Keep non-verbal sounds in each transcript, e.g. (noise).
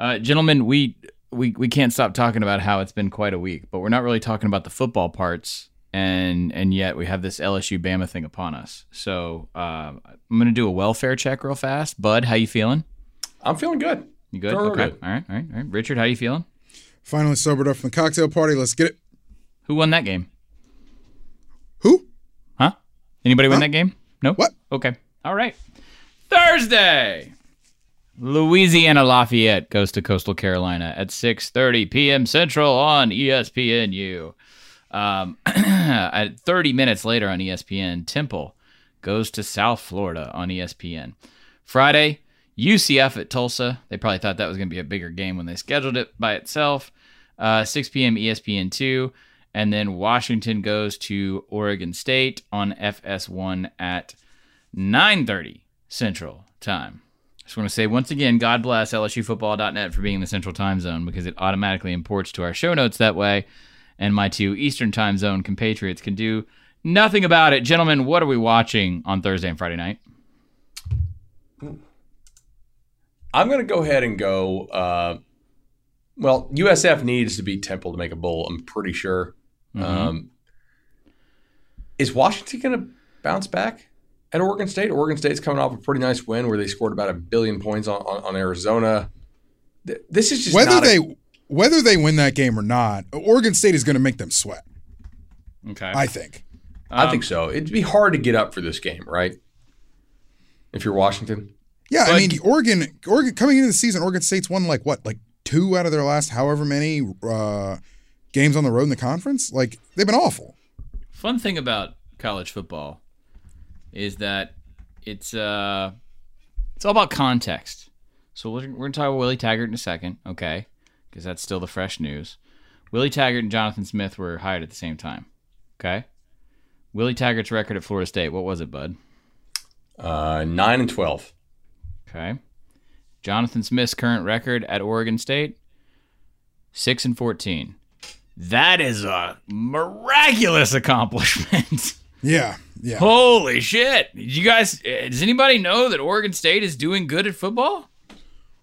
Uh, gentlemen, we, we we can't stop talking about how it's been quite a week, but we're not really talking about the football parts, and and yet we have this LSU Bama thing upon us. So uh, I'm gonna do a welfare check real fast. Bud, how you feeling? I'm feeling good. You good? Feeling okay. good. All right. All right. All right. Richard, how you feeling? Finally sobered up from the cocktail party. Let's get it. Who won that game? Who? Huh? Anybody win that game? No. What? Okay. All right. Thursday. Louisiana Lafayette goes to Coastal Carolina at 6:30 p.m. Central on ESPNU. Um, (clears throat) at 30 minutes later on ESPN, Temple goes to South Florida on ESPN. Friday, UCF at Tulsa. They probably thought that was going to be a bigger game when they scheduled it by itself. Uh, 6 p.m. ESPN two, and then Washington goes to Oregon State on FS1 at 9:30 Central Time. Just want to say once again, God bless LSUFootball.net for being in the Central Time Zone because it automatically imports to our show notes that way, and my two Eastern Time Zone compatriots can do nothing about it. Gentlemen, what are we watching on Thursday and Friday night? I'm going to go ahead and go. Uh, well, USF needs to beat Temple to make a bowl. I'm pretty sure. Um, is Washington going to bounce back at Oregon State? Oregon State's coming off a pretty nice win where they scored about a billion points on, on, on Arizona. This is just Whether not a- they whether they win that game or not, Oregon State is going to make them sweat. Okay. I think. I think so. It'd be hard to get up for this game, right? If you're Washington. Yeah, I mean, Oregon, Oregon coming into the season, Oregon State's won like what, like two out of their last however many uh, games on the road in the conference. Like they've been awful. Fun thing about college football is that it's uh it's all about context. So we're, we're going to talk about Willie Taggart in a second, okay? Because that's still the fresh news. Willie Taggart and Jonathan Smith were hired at the same time, okay? Willie Taggart's record at Florida State, what was it, bud? Uh, 9 and 12. Okay. Jonathan Smith's current record at Oregon State, six and fourteen. That is a miraculous (laughs) accomplishment. Yeah, yeah. Holy shit! You guys? Does anybody know that Oregon State is doing good at football?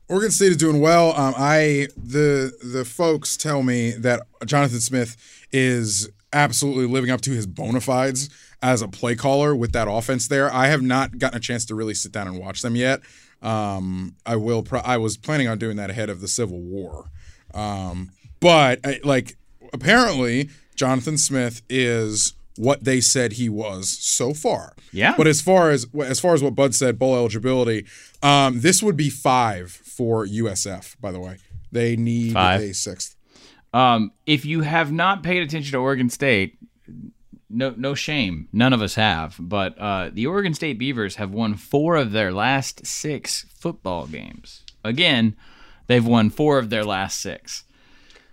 Oregon State is doing well. Um, I the the folks tell me that Jonathan Smith is absolutely living up to his bona fides as a play caller with that offense there. I have not gotten a chance to really sit down and watch them yet. Um, I will. Pro- I was planning on doing that ahead of the Civil War, um, but I, like apparently Jonathan Smith is what they said he was so far. Yeah. But as far as as far as what Bud said, bowl eligibility, um, this would be five for USF. By the way, they need Five. a sixth. Um, if you have not paid attention to Oregon State, no no shame, none of us have. But uh, the Oregon State Beavers have won four of their last six football games. Again, they've won four of their last six.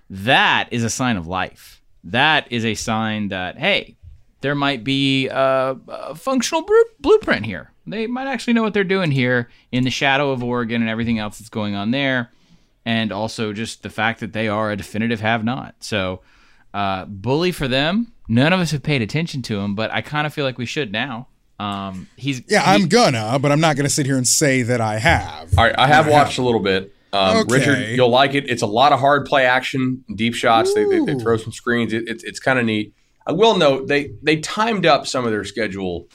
That is a sign of life. That is a sign that hey, there might be a, a functional bru- blueprint here. They might actually know what they're doing here in the shadow of Oregon and everything else that's going on there and also just the fact that they are a definitive have not. So, uh, bully for them. None of us have paid attention to him, but I kind of feel like we should now. Um, he's Yeah, he- I'm gonna, but I'm not gonna sit here and say that I have. All right, I have watched a little bit. Um, Okay. Richard, you'll like it. It's a lot of hard play action, deep shots. They, they, they throw some screens. It, it's it's kind of neat. I will note they they timed up some of their schedule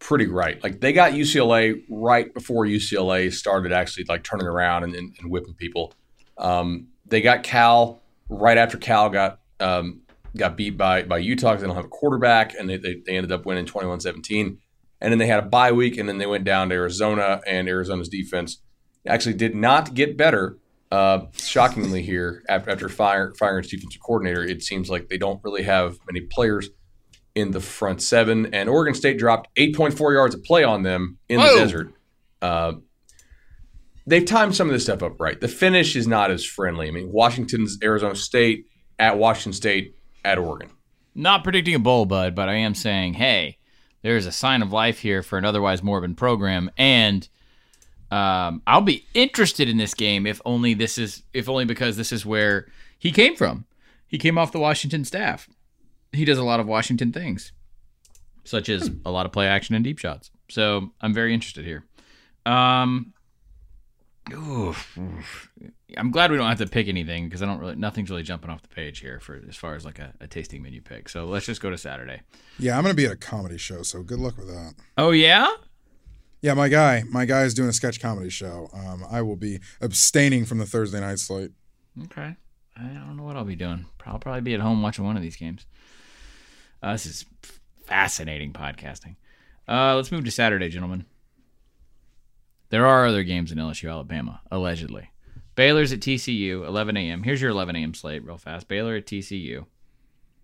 pretty right. Like they got UCLA right before UCLA started actually like turning around and, and, and whipping people. Um, they got Cal right after Cal got um, got beat by by Utah because they don't have a quarterback, and they, they, they ended up winning 21-17. And then they had a bye week, and then they went down to Arizona, and Arizona's defense actually did not get better. Uh, shockingly, here after, after fire, firing its defensive coordinator, it seems like they don't really have many players in the front seven. And Oregon State dropped 8.4 yards of play on them in Whoa. the desert. Uh, they've timed some of this stuff up right. The finish is not as friendly. I mean, Washington's Arizona State at Washington State at Oregon. not predicting a bowl, bud, but I am saying, hey, there's a sign of life here for an otherwise morbid program, and um, I'll be interested in this game if only this is if only because this is where he came from. He came off the Washington staff. He does a lot of Washington things, such as a lot of play action and deep shots. So I'm very interested here. Um, oof, oof. I'm glad we don't have to pick anything because I don't really nothing's really jumping off the page here for as far as like a, a tasting menu pick. So let's just go to Saturday. Yeah, I'm gonna be at a comedy show, so good luck with that. Oh yeah. Yeah, my guy, my guy is doing a sketch comedy show. Um, I will be abstaining from the Thursday night slate. Okay. I don't know what I'll be doing. I'll probably be at home watching one of these games. Uh, this is fascinating podcasting. Uh, let's move to Saturday, gentlemen. There are other games in LSU, Alabama, allegedly. Baylor's at TCU, 11 a.m. Here's your 11 a.m. slate, real fast. Baylor at TCU.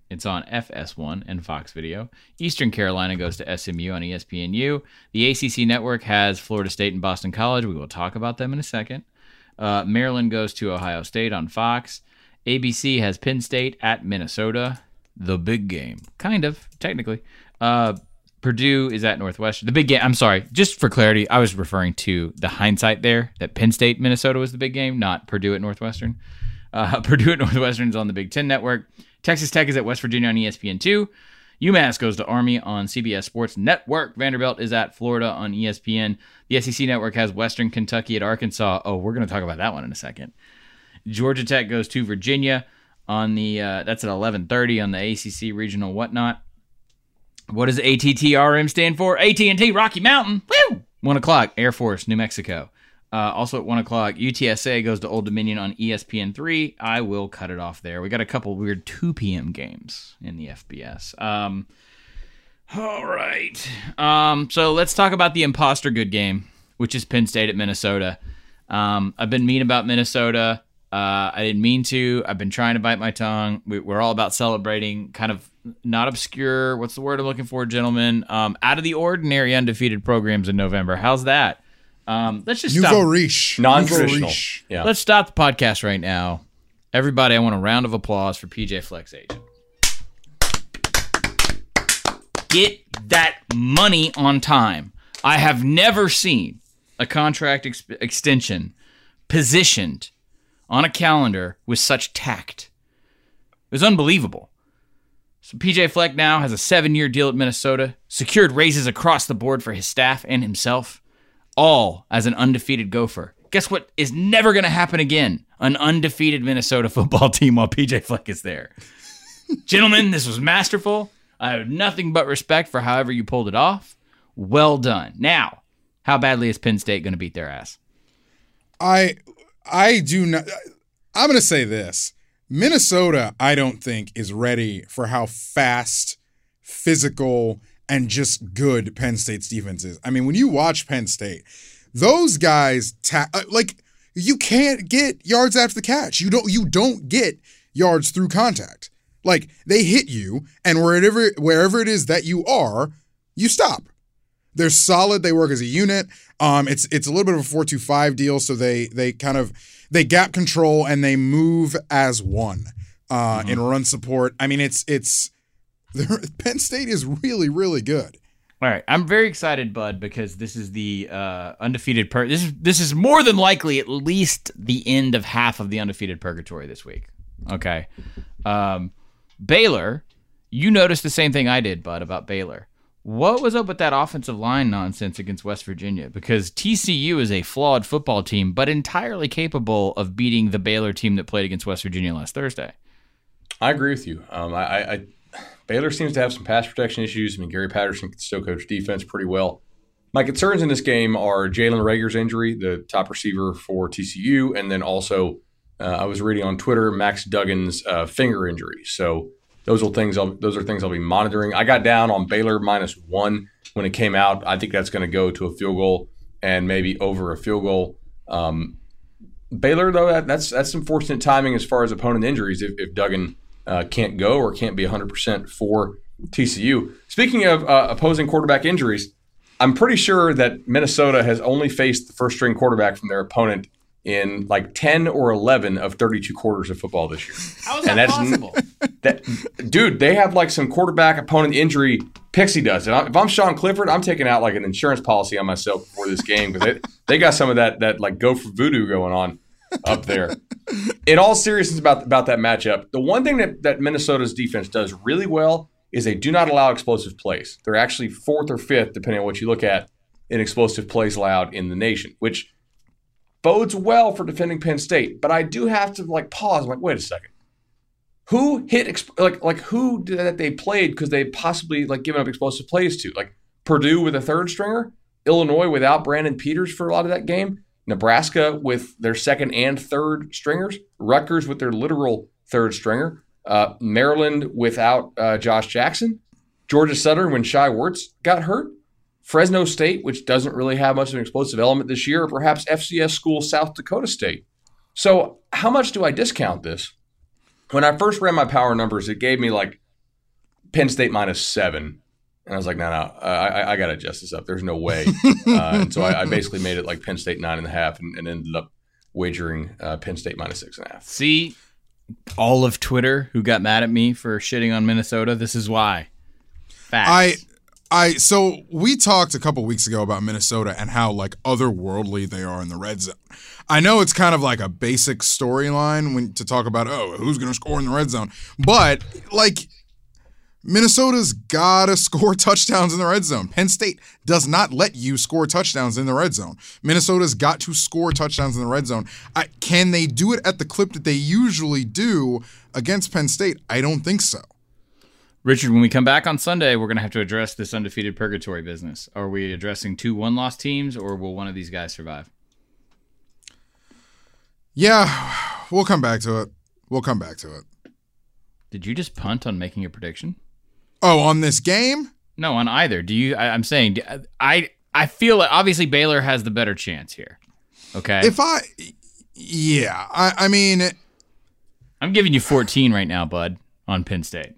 It's on FS1 and Fox Video. Eastern Carolina goes to SMU on ESPNU. The ACC network has Florida State and Boston College. We will talk about them in a second. Uh, Maryland goes to Ohio State on Fox. ABC has Penn State at Minnesota. The big game, kind of technically. Uh, Purdue is at Northwestern. The big game. I'm sorry, just for clarity, I was referring to the hindsight there that Penn State Minnesota was the big game, not Purdue at Northwestern. Uh, (laughs) Purdue at Northwestern is on the Big Ten Network. Texas Tech is at West Virginia on ESPN2. UMass goes to Army on CBS Sports Network. Vanderbilt is at Florida on ESPN. The SEC Network has Western Kentucky at Arkansas. Oh, we're going to talk about that one in a second. Georgia Tech goes to Virginia on the uh, that's at 11:30 on the ACC regional whatnot. What does ATTRM stand for? AT&T Rocky Mountain. Woo! One o'clock. Air Force, New Mexico. Uh, also at one o'clock, UTSA goes to Old Dominion on ESPN three. I will cut it off there. We got a couple weird two p.m. games in the FBS. Um, all right. Um, so let's talk about the imposter good game, which is Penn State at Minnesota. Um, I've been mean about Minnesota. Uh, I didn't mean to. I've been trying to bite my tongue. We, we're all about celebrating kind of not obscure. What's the word I'm looking for, gentlemen? Um, out of the ordinary undefeated programs in November. How's that? Um, let's just Nouveau stop. riche, Non-traditional. Riche. Yeah. Let's stop the podcast right now. Everybody, I want a round of applause for PJ Fleck's Agent. Get that money on time. I have never seen a contract ex- extension positioned on a calendar with such tact. It was unbelievable. So PJ Fleck now has a seven year deal at Minnesota, secured raises across the board for his staff and himself, all as an undefeated gopher. Guess what is never going to happen again? An undefeated Minnesota (laughs) football team while PJ Fleck is there. (laughs) Gentlemen, this was masterful. I have nothing but respect for however you pulled it off. Well done. Now, how badly is Penn State going to beat their ass? I I do not. I'm going to say this: Minnesota, I don't think is ready for how fast, physical, and just good Penn State's defense is. I mean, when you watch Penn State, those guys ta- uh, like you can't get yards after the catch. You don't. You don't get yards through contact. Like they hit you, and wherever wherever it is that you are, you stop. They're solid. They work as a unit. Um, it's it's a little bit of a four two five deal, so they they kind of they gap control and they move as one uh, in run support. I mean, it's it's (laughs) Penn State is really really good. All right, I'm very excited, Bud, because this is the uh, undefeated. Pur- this is this is more than likely at least the end of half of the undefeated purgatory this week. Okay, um, Baylor. You noticed the same thing I did, Bud, about Baylor. What was up with that offensive line nonsense against West Virginia? Because TCU is a flawed football team, but entirely capable of beating the Baylor team that played against West Virginia last Thursday. I agree with you. Um, I, I, I Baylor seems to have some pass protection issues. I mean, Gary Patterson can still coach defense pretty well. My concerns in this game are Jalen Reagor's injury, the top receiver for TCU, and then also uh, I was reading on Twitter Max Duggan's uh, finger injury. So those are things. I'll, those are things I'll be monitoring. I got down on Baylor minus one when it came out. I think that's going to go to a field goal and maybe over a field goal. Um, Baylor though, that, that's that's some fortunate timing as far as opponent injuries. If, if Duggan uh, can't go or can't be 100% for TCU. Speaking of uh, opposing quarterback injuries, I'm pretty sure that Minnesota has only faced the first string quarterback from their opponent in like 10 or 11 of 32 quarters of football this year. How is And that that's n- possible? That dude, they have like some quarterback opponent injury. Pixie does. And I- if I'm Sean Clifford, I'm taking out like an insurance policy on myself before this game because they, they got some of that that like Gopher voodoo going on up there. In all seriousness about about that matchup, the one thing that, that Minnesota's defense does really well is they do not allow explosive plays. They're actually fourth or fifth, depending on what you look at, in explosive plays allowed in the nation, which bodes well for defending Penn State. But I do have to like pause. I'm like, wait a second. Who hit exp- like like who did that they played because they possibly like given up explosive plays to like Purdue with a third stringer, Illinois without Brandon Peters for a lot of that game, Nebraska with their second and third stringers, Rutgers with their literal third stringer, uh, Maryland without uh, Josh Jackson, Georgia Southern when Shai Werts got hurt, Fresno State, which doesn't really have much of an explosive element this year, or perhaps FCS school South Dakota State. So, how much do I discount this? When I first ran my power numbers, it gave me like Penn State minus seven. And I was like, no, no, I, I got to adjust this up. There's no way. (laughs) uh, and so I, I, basically made it like Penn State nine and a half and, and ended up wagering uh, Penn State minus six and a half. See, all of Twitter who got mad at me for shitting on Minnesota, this is why. Facts. I I so we talked a couple weeks ago about Minnesota and how like otherworldly they are in the red zone. I know it's kind of like a basic storyline when to talk about oh who's going to score in the red zone, but like Minnesota's got to (laughs) score touchdowns in the red zone. Penn State does not let you score touchdowns in the red zone. Minnesota's got to score touchdowns in the red zone. I, can they do it at the clip that they usually do against Penn State? I don't think so. Richard, when we come back on Sunday, we're going to have to address this undefeated purgatory business. Are we addressing two one loss teams, or will one of these guys survive? Yeah, we'll come back to it. We'll come back to it. Did you just punt on making a prediction? Oh, on this game? No, on either. Do you? I, am saying I. I feel like obviously Baylor has the better chance here. Okay. If I, yeah, I, I mean, I'm giving you 14 right now, bud, on Penn State.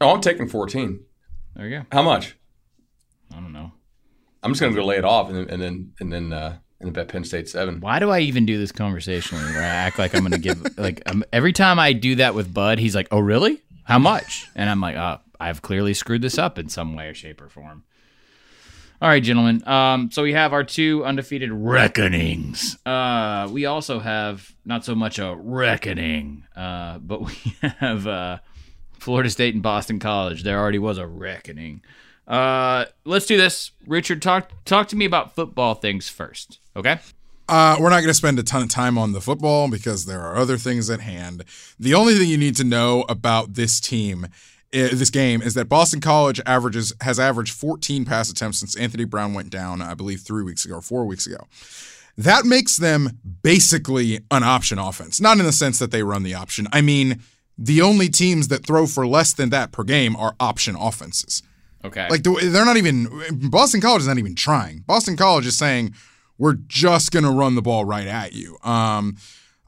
Oh, I'm taking 14. There you go. How much? I don't know. I'm just gonna go lay it off and then and then and then uh, and bet Penn State seven. Why do I even do this conversationally where I act like I'm gonna give (laughs) like um, every time I do that with Bud, he's like, "Oh, really? How much?" And I'm like, "Oh, I've clearly screwed this up in some way or shape or form." All right, gentlemen. Um, so we have our two undefeated reckonings. Uh, we also have not so much a reckoning, uh, but we (laughs) have uh, Florida State and Boston College. There already was a reckoning. Uh, let's do this. Richard, talk talk to me about football things first. Okay. Uh, we're not going to spend a ton of time on the football because there are other things at hand. The only thing you need to know about this team, this game, is that Boston College averages has averaged 14 pass attempts since Anthony Brown went down, I believe, three weeks ago or four weeks ago. That makes them basically an option offense. Not in the sense that they run the option. I mean, the only teams that throw for less than that per game are option offenses. Okay. Like they're not even Boston College is not even trying. Boston College is saying we're just gonna run the ball right at you. Um,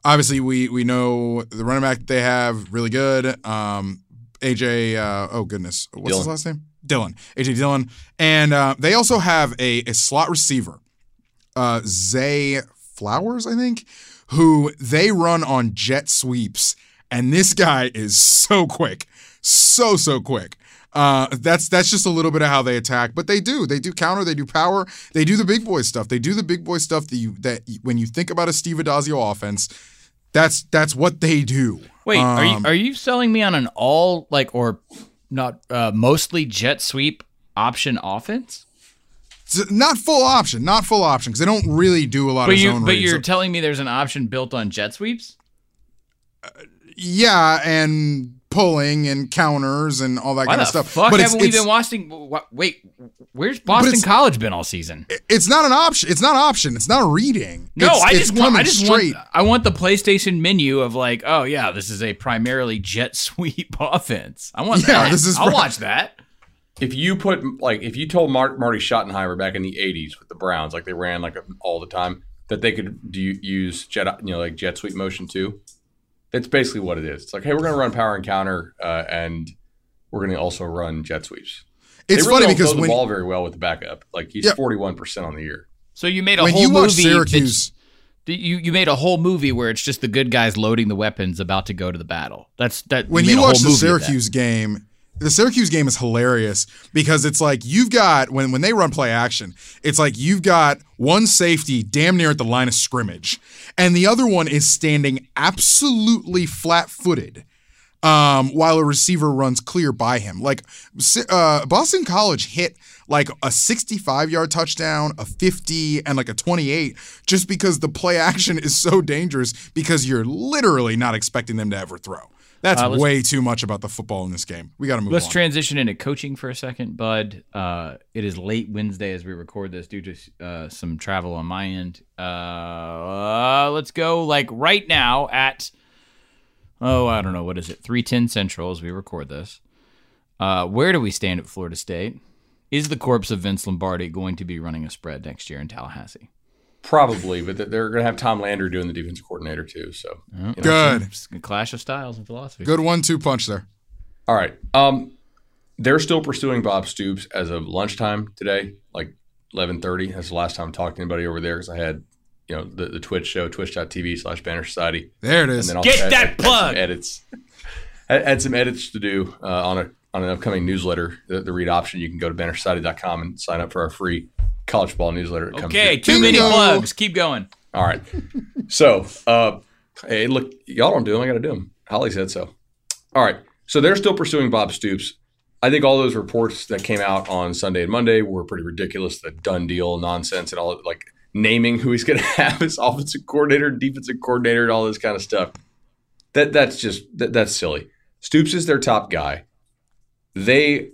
obviously we we know the running back they have really good. Um, AJ, uh, oh goodness, what's Dillon. his last name? Dillon. AJ Dillon, and uh, they also have a, a slot receiver, uh, Zay Flowers, I think, who they run on jet sweeps, and this guy is so quick, so so quick. Uh, that's that's just a little bit of how they attack, but they do they do counter, they do power, they do the big boy stuff. They do the big boy stuff that you that when you think about a Steve Addazio offense, that's that's what they do. Wait, um, are you are you selling me on an all like or not uh, mostly jet sweep option offense? Not full option, not full option because they don't really do a lot but of you, zone. But you're telling me there's an option built on jet sweeps? Uh, yeah, and pulling and counters and all that Why kind of stuff. Fuck but haven't we been watching? Wait, where's Boston College been all season? It's not an option. It's not an option. It's not a reading. No, it's, I just want. I just straight. want. I want the PlayStation menu of like, oh yeah, this is a primarily jet (laughs) sweep offense. I want yeah, that. This is I'll watch that. If you put like, if you told Mark, Marty Schottenheimer back in the '80s with the Browns, like they ran like all the time, that they could do use jet, you know, like jet sweep motion too that's basically what it is. It's like, hey, we're going to run power and counter, uh, and we're going to also run jet sweeps. It's really funny because the when, ball very well with the backup. Like he's forty one percent on the year. So you made a when whole you movie. Syracuse, you you made a whole movie where it's just the good guys loading the weapons, about to go to the battle. That's that. When you, you watch the Syracuse game, the Syracuse game is hilarious because it's like you've got when when they run play action, it's like you've got one safety damn near at the line of scrimmage, and the other one is standing absolutely flat-footed um, while a receiver runs clear by him. Like uh, Boston College hit like a 65 yard touchdown, a 50, and like a 28 just because the play action is so dangerous because you're literally not expecting them to ever throw. That's uh, way too much about the football in this game. We got to move let's on. transition into coaching for a second, Bud. Uh, it is late Wednesday as we record this due to uh, some travel on my end. Uh, let's go like right now at, oh, I don't know, what is it? 310 Central as we record this. Uh, where do we stand at Florida State? Is the corpse of Vince Lombardi going to be running a spread next year in Tallahassee? Probably, but they're going to have Tom Landry doing the defensive coordinator too. So you know, good clash of styles and philosophy. Good one-two punch there. All right, um, they're still pursuing Bob Stoops as of lunchtime today, like eleven thirty. That's the last time I talked to anybody over there because I had you know the, the Twitch show, twitch.tv slash Banner Society. There it is. And then Get had, that had, plug. Had edits. Had, had, some edits to do uh, on a on an upcoming newsletter, the, the read option. You can go to bannersociety.com and sign up for our free college ball newsletter. Okay, too many plugs. Keep going. All right. So, uh, hey, look, y'all don't do them. I got to do them. Holly said so. All right. So they're still pursuing Bob Stoops. I think all those reports that came out on Sunday and Monday were pretty ridiculous. The done deal nonsense and all like naming who he's going (laughs) to have as offensive coordinator, defensive coordinator, and all this kind of stuff. That that's just that, that's silly. Stoops is their top guy. They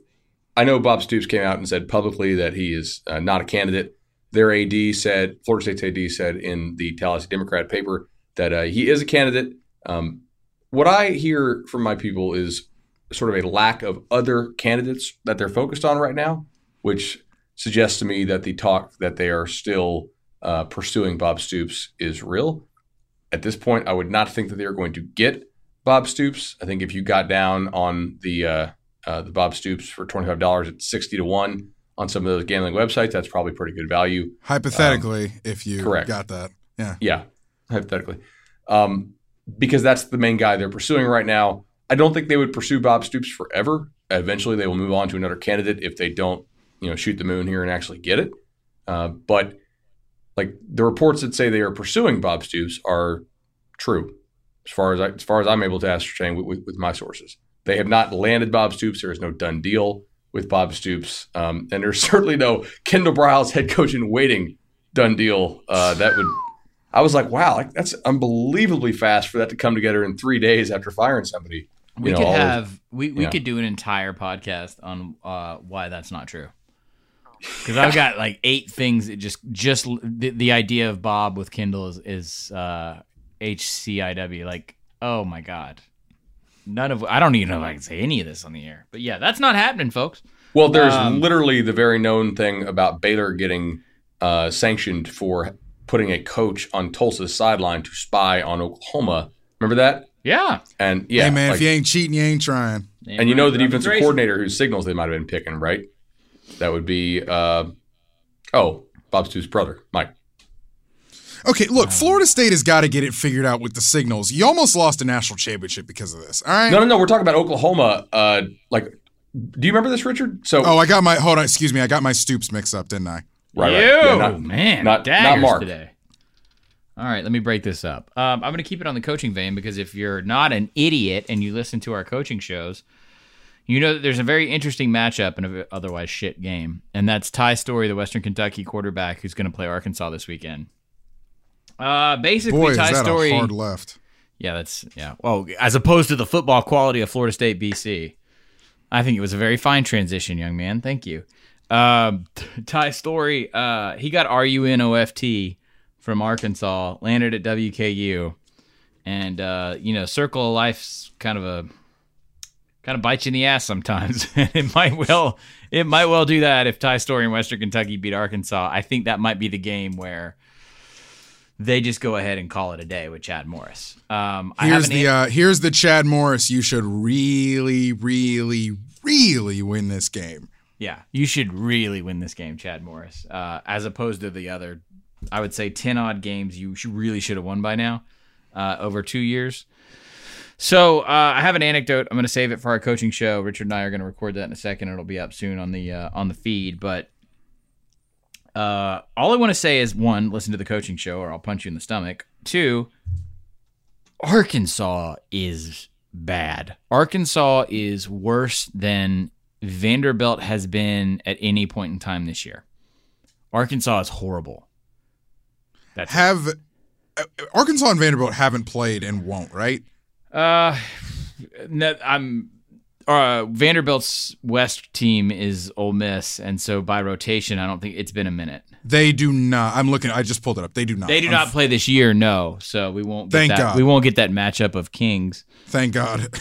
I know Bob Stoops came out and said publicly that he is uh, not a candidate. Their AD said, Florida State's AD said in the Tallahassee Democrat paper that uh, he is a candidate. Um, what I hear from my people is sort of a lack of other candidates that they're focused on right now, which suggests to me that the talk that they are still uh, pursuing Bob Stoops is real. At this point, I would not think that they are going to get Bob Stoops. I think if you got down on the uh, the Bob Stoops for twenty five dollars at sixty to one on some of those gambling websites. That's probably pretty good value. Hypothetically, um, if you correct. got that, yeah, yeah, hypothetically, um, because that's the main guy they're pursuing right now. I don't think they would pursue Bob Stoops forever. Eventually, they will move on to another candidate if they don't, you know, shoot the moon here and actually get it. Uh, but like the reports that say they are pursuing Bob Stoops are true, as far as I, as far as I'm able to ascertain with, with, with my sources. They have not landed Bob Stoops. There is no done deal with Bob Stoops, um, and there's (laughs) certainly no Kendall Briles head coach in waiting done deal. Uh, that would. I was like, wow, like, that's unbelievably fast for that to come together in three days after firing somebody. We know, could have we, we could do an entire podcast on uh, why that's not true. Because I've got like eight things. That just just the, the idea of Bob with Kendall is is uh, HCIW. Like, oh my god, none of I don't even know if I can say any of this on the air. But yeah, that's not happening, folks. Well, there's um, literally the very known thing about Baylor getting uh, sanctioned for putting a coach on Tulsa's sideline to spy on Oklahoma. Remember that? Yeah. And yeah, hey man, like, if you ain't cheating, you ain't trying. And you know the defensive coordinator whose signals they might have been picking, right? That would be uh, oh, Bob Stoops' brother, Mike. Okay, look, Florida State has got to get it figured out with the signals. You almost lost a national championship because of this. All right. No, no, no. We're talking about Oklahoma. Uh, like, do you remember this, Richard? So, oh, I got my hold on. Excuse me, I got my Stoops mixed up, didn't I? Right, right. Yeah, not, man, not not Mark today. All right, let me break this up. Um, I'm going to keep it on the coaching vein because if you're not an idiot and you listen to our coaching shows, you know that there's a very interesting matchup in an otherwise shit game, and that's Ty Storey, the Western Kentucky quarterback, who's going to play Arkansas this weekend. Uh, basically, Boy, Ty is that Storey. A hard left. Yeah, that's yeah. Well, as opposed to the football quality of Florida State, BC, I think it was a very fine transition, young man. Thank you. Um, (laughs) Ty Storey, uh, he got RUNOFT from Arkansas, landed at WKU, and uh, you know, circle of life's kind of a kind of bites you in the ass sometimes. (laughs) it might well it might well do that if Ty Storey and Western Kentucky beat Arkansas. I think that might be the game where they just go ahead and call it a day with Chad Morris. Um, here's the uh, here's the Chad Morris. You should really, really, really win this game. Yeah, you should really win this game, Chad Morris, uh, as opposed to the other, I would say, ten odd games you should, really should have won by now uh, over two years. So uh, I have an anecdote. I'm going to save it for our coaching show. Richard and I are going to record that in a second. It'll be up soon on the uh, on the feed, but uh, all I want to say is one, listen to the coaching show, or I'll punch you in the stomach. Two, Arkansas is bad. Arkansas is worse than Vanderbilt has been at any point in time this year. Arkansas is horrible. That's Have uh, Arkansas and Vanderbilt haven't played and won't, right? uh, no, I'm uh, Vanderbilt's West team is Ole Miss, and so by rotation, I don't think it's been a minute. They do not. I'm looking. I just pulled it up. They do not. They do not play this year, no. So we won't. Get Thank that, God. We won't get that matchup of kings. Thank God. (laughs)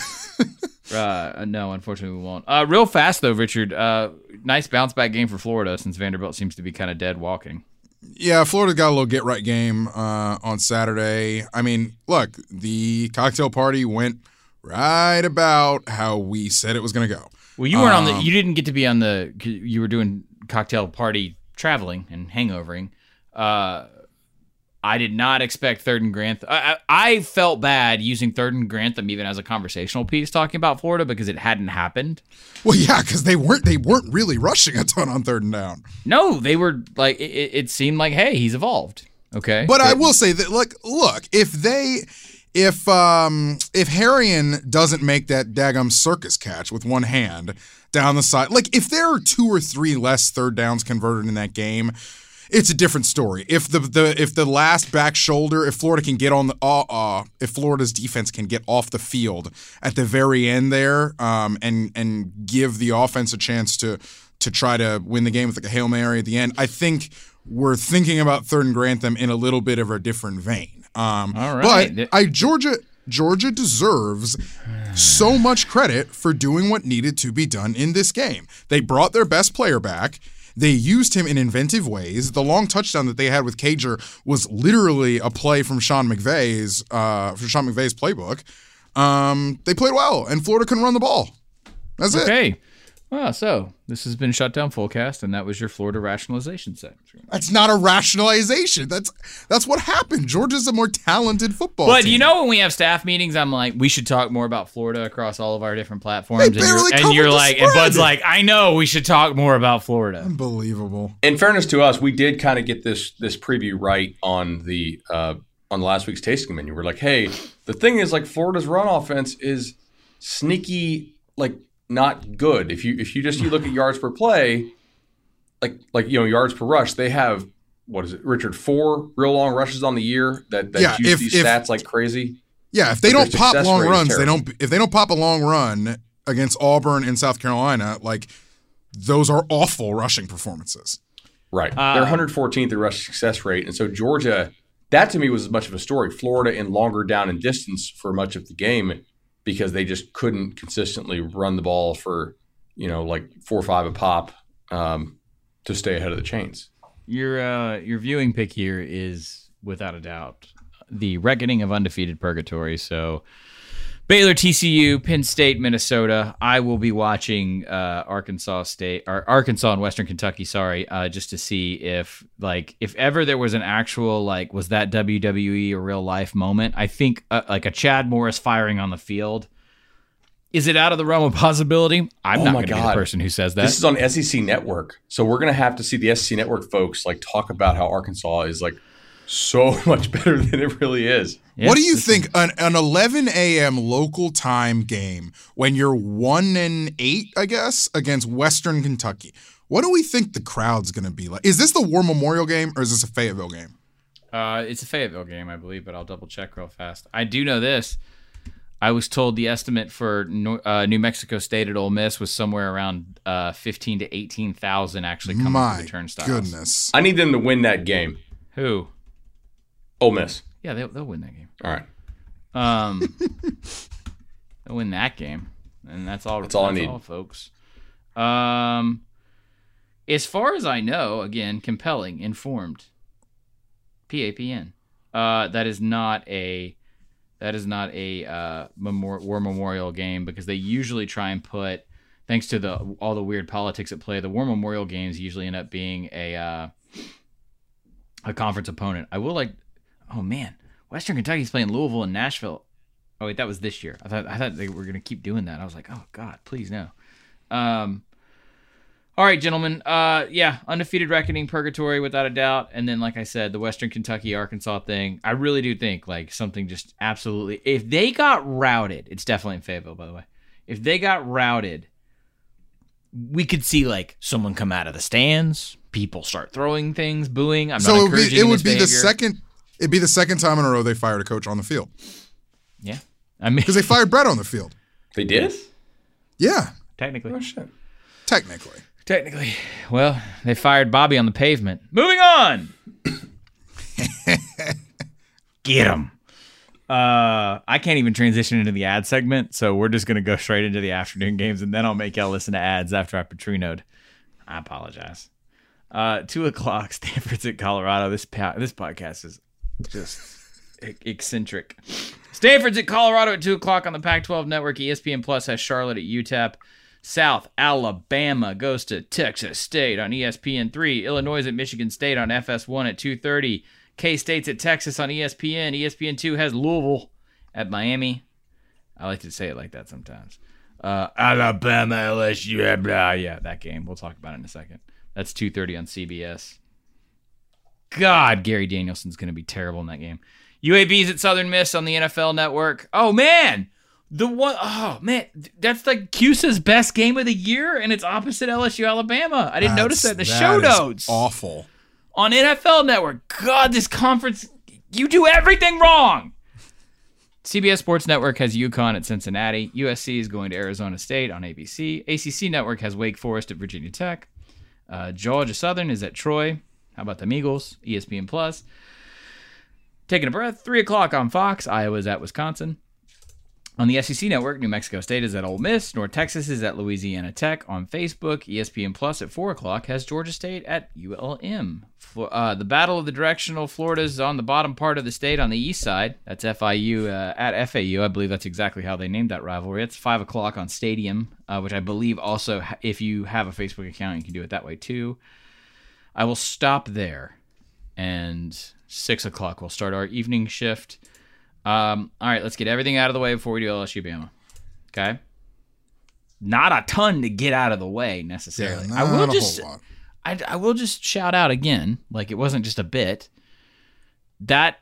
Uh, no, unfortunately, we won't. Uh, real fast though, Richard. Uh, nice bounce back game for Florida since Vanderbilt seems to be kind of dead walking. yeah, Florida got a little get right game uh, on Saturday. I mean, look, the cocktail party went right about how we said it was going to go. Well, you weren't on the. Um, You didn't get to be on the. You were doing cocktail party traveling and hangovering. Uh, I did not expect third and Grantham. I, I, felt bad using third and Grantham even as a conversational piece talking about Florida because it hadn't happened. Well, yeah, because they weren't they weren't really rushing a ton on third and down. No, they were like it, it seemed like hey he's evolved. Okay, But I will say that, like, look, if they, if um, if Harrion doesn't make that daggum circus catch with one hand down the side, like, if there are two or three less third downs converted in that game, it's a different story. If the the if the last back shoulder, if Florida can get on the uh, uh if Florida's defense can get off the field at the very end there, um, and and give the offense a chance to to try to win the game with like a hail mary at the end, I think we're thinking about third and Grantham in a little bit of a different vein. Um, All right. but I Georgia Georgia deserves so much credit for doing what needed to be done in this game. They brought their best player back. They used him in inventive ways. The long touchdown that they had with Cager was literally a play from Sean McVay's uh, from Sean McVay's playbook. Um, they played well, and Florida couldn't run the ball. That's it. okay. Well, so this has been shut down fullcast, and that was your Florida rationalization set. That's not a rationalization. That's that's what happened. Georgia's a more talented football But team. you know, when we have staff meetings, I'm like, we should talk more about Florida across all of our different platforms. They and barely you're, and you're the like, and. Bud's like, I know we should talk more about Florida. unbelievable. in fairness to us, we did kind of get this this preview right on the uh, on last week's tasting menu. We're like, hey, the thing is, like Florida's run offense is sneaky, like not good. If you if you just you look at (laughs) yards per play, like like you know yards per rush, they have what is it, Richard? Four real long rushes on the year that that Yeah, juice if- these if- stats like crazy. Yeah, if they But don't pop long runs, they don't. If they don't pop a long run against Auburn and South Carolina, like those are awful rushing performances. Right. Uh, They're 114th in rush success rate. And so Georgia, that to me was as much of a story. Florida in longer down and distance for much of the game because they just couldn't consistently run the ball for, you know, like four or five a pop um, to stay ahead of the chains. Your uh, your viewing pick here is without a doubt the reckoning of undefeated purgatory. So Baylor, TCU, Penn State, Minnesota. I will be watching uh, Arkansas State or Arkansas and Western Kentucky. Sorry, uh, just to see if like if ever there was an actual like was that WWE a real life moment. I think uh, like a Chad Morris firing on the field. Is it out of the realm of possibility? I'm Oh not going to be the person who says that. This is on SEC Network. So we're going to have to see the SEC Network folks like talk about how Arkansas is like so (laughs) much better than it really is. Yeah, what do you think an, an 11 a.m. local time game when you're one and eight, I guess, against Western Kentucky? What do we think the crowd's going to be like? Is this the War Memorial game or is this a Fayetteville game? Uh, it's a Fayetteville game, I believe, but I'll double check real fast. I do know this. I was told the estimate for uh, New Mexico State at Ole Miss was somewhere around uh, fifteen to eighteen thousand actually coming My to the turnstiles. goodness. I need them to win that game. Who? Ole Miss. Yeah, they'll, they'll win that game. All right. Um, (laughs) they'll win that game, and that's all. That's all I need. folks. Um, as far as I know, again, compelling, informed. PAPN. Uh, that is not a that is not a uh, memor- war memorial game because they usually try and put, thanks to the all the weird politics at play, the war memorial games usually end up being a uh, a conference opponent. I will like, oh man, Western Kentucky's playing Louisville and Nashville. Oh wait, that was this year. I thought I thought they were gonna keep doing that. I was like, oh god, please no. Um, All right, gentlemen. Uh, yeah, undefeated reckoning, purgatory, without a doubt. And then, like I said, the Western Kentucky Arkansas thing. I really do think like something just absolutely. If they got routed, it's definitely in Fayetteville, by the way. If they got routed, we could see like someone come out of the stands, people start throwing things, booing. I'm so not it would be, it would be the second. It'd be the second time in a row they fired a coach on the field Yeah, I mean, because they fired Brett on the field. They did? Yeah, technically, Oh shit. technically. technically, well, they fired Bobby on the pavement. Moving on. (laughs) Get him. Uh, I can't even transition into the ad segment, so we're just gonna go straight into the afternoon games, and then I'll make y'all listen to ads after I patrinoed. I apologize. Uh, two o'clock, (laughs) Stanford's at Colorado. This po- this podcast is just eccentric. Stanford's at Colorado at two o'clock on the Pac-12 network. E ESPN Plus has Charlotte at UTEP. South Alabama goes to Texas State on ESPN three. Illinois is at Michigan State on FS1 at two thirty. K State's at Texas on ESPN. ESPN two has Louisville at Miami. I like to say it like that sometimes. Uh, Alabama LSU. Blah, blah. Yeah, that game. We'll talk about it in a second. That's two thirty on CBS. God, Gary Danielson's going to be terrible in that game. UAB's at Southern Miss on the NFL Network. Oh man, the one oh man, that's like CUSA's best game of the year, and it's opposite LSU Alabama. I didn't notice that in the That's- show that is notes Awful. on NFL Network. God, this conference, you do everything wrong. CBS Sports Network has UConn at Cincinnati. USC is going to Arizona State on ABC. ACC Network has Wake Forest at Virginia Tech. Uh, Georgia Southern is at Troy. How about the Eagles? ESPN Plus. Taking a breath. Three o'clock on Fox. Iowa's at Wisconsin. On the SEC network, New Mexico State is at Ole Miss. North Texas is at Louisiana Tech. On Facebook, ESPN Plus at 4 o'clock has Georgia State at ULM. Uh, the Battle of the Directional Florida is on the bottom part of the state on the east side. That's FIU uh, at FAU. I believe that's exactly how they named that rivalry. It's 5 o'clock on Stadium, uh, which I believe also, if you have a Facebook account, you can do it that way too. I will stop there. And 6 o'clock, we'll start our evening shift. Um, all right, let's get everything out of the way before we do LSU Bama. Okay. Not a ton to get out of the way Yeah, necessarily. not I will just. I, I will just shout out again, like it wasn't just a bit. That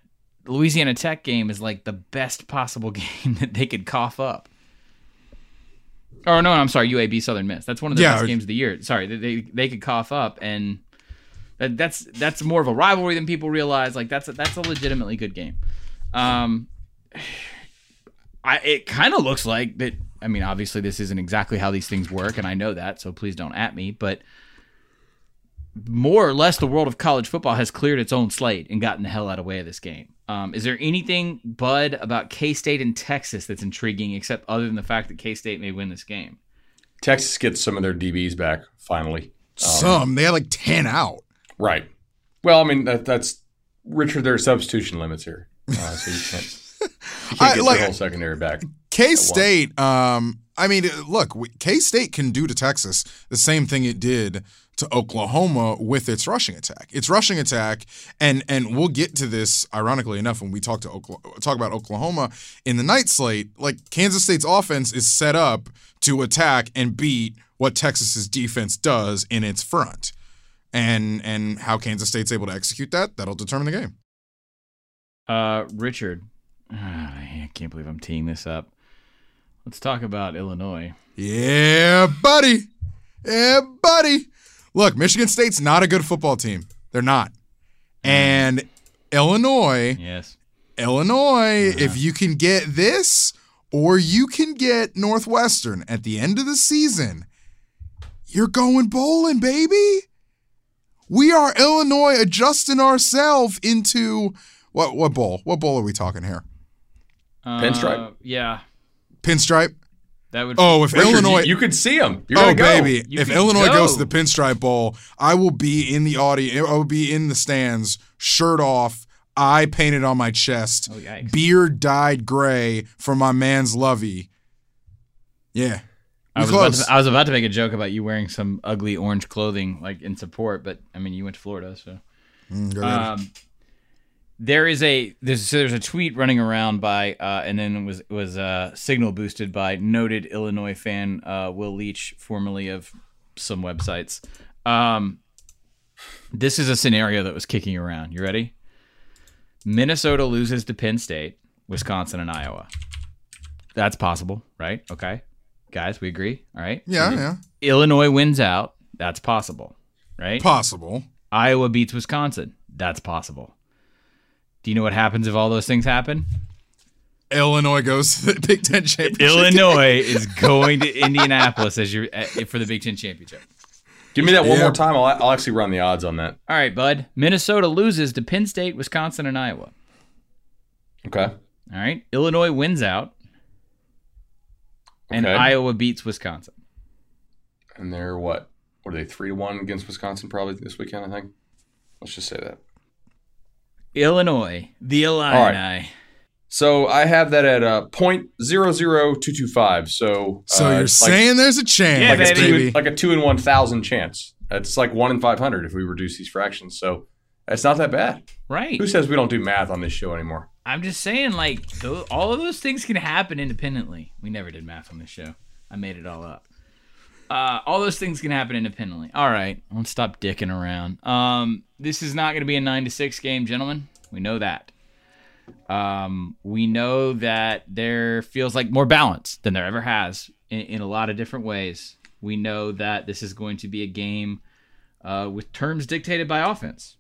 Louisiana Tech game is like the best possible (laughs) game that they could cough up. Oh no, I'm sorry, UAB Southern Miss. That's one of the Yeah, best or- games of the year. Sorry, they they, could cough up, and that's that's more of a rivalry than people realize. Like that's a, that's a legitimately good game. Um, (sighs) I it kind of looks like that. I mean, obviously, this isn't exactly how these things work, and I know that, so please don't at me. But more or less, the world of college football has cleared its own slate and gotten the hell out of the way of this game. Um, is there anything, Bud, about K State and Texas that's intriguing, except other than the fact that K State may win this game? Texas gets some of their DBs back finally. Some they had like ten out. Right. Well, I mean that, that's Richard. There are substitution limits here, uh, so you can't, you (laughs) I- can't get like- the whole secondary back. K State, um, I mean, look, K State can do to Texas the same thing it did to Oklahoma with its rushing attack. Its rushing attack, and and we'll get to this ironically enough when we talk to Oklahoma, talk about Oklahoma in the night slate. Like Kansas State's offense is set up to attack and beat what Texas's defense does in its front, and and how Kansas State's able to execute that that'll determine the game. Uh, Richard, I can't believe I'm teeing this up. Let's talk about Illinois. Yeah, buddy. Yeah, buddy. Look, Michigan State's not a good football team. They're not. And Illinois, Yes. Illinois, if you can get this or you can get Northwestern at the end of the season, you're going bowling, baby. We are Illinois adjusting ourselves into what what bowl? What bowl are we talking here? Pinstripe? Uh, yeah, Pinstripe? that would. Oh, if Richard, Illinois you, you could see them. You're oh go. baby! You if Illinois go. goes to the Pinstripe Bowl, I will be in the audience. I will be in the stands, shirt off, eye painted on my chest, Oh, beard dyed gray for my man's Lovie. Yeah, I was, about to, I was about to make a joke about you wearing some ugly orange clothing, like in support, but I mean, you went to Florida, so. Mm. Um, there is a there's so there's a tweet running around by uh, and then it was was uh, signal boosted by noted Illinois fan uh, Will Leitch, formerly of some websites. Um, this is a scenario that was kicking around. You ready? Minnesota loses to Penn State, Wisconsin, and Iowa. That's possible, right? Okay, guys, we agree. All right. Yeah, yeah. Illinois wins out. That's possible, right? Possible. Iowa beats Wisconsin. That's possible. Do you know what happens if all those things happen? Illinois goes to the (laughs) Big Ten championship. Illinois is going to Indianapolis as your uh, for the Big Ten championship. Give me that one Yeah. more time. I'll, I'll actually run the odds on that. All right, bud. Minnesota loses to Penn State, Wisconsin, and Iowa. Okay. All right. Illinois wins out, and Okay. Iowa beats Wisconsin. And they're what? What are they? Three to one against Wisconsin probably this weekend. I think. Let's just say that. Illinois, the Illini. right. So I have that at uh, point zero zero two two five. So So uh, you're like- saying there's a chance, Yeah, like, a two, like a two in one thousand chance. It's like one in five hundred if we reduce these fractions. So it's not that bad. Right. Who says we don't do math on this show anymore? I'm just saying, like, tho- all of those things can happen independently. We never did math on this show. I made it all up. Uh, all those things can happen independently. All right, let's stop dicking around. Um, this is not going to be a nine to six game, gentlemen. We know that. Um, we know that there feels like more balance than there ever has in, in a lot of different ways. We know that this is going to be a game uh, with terms dictated by offense.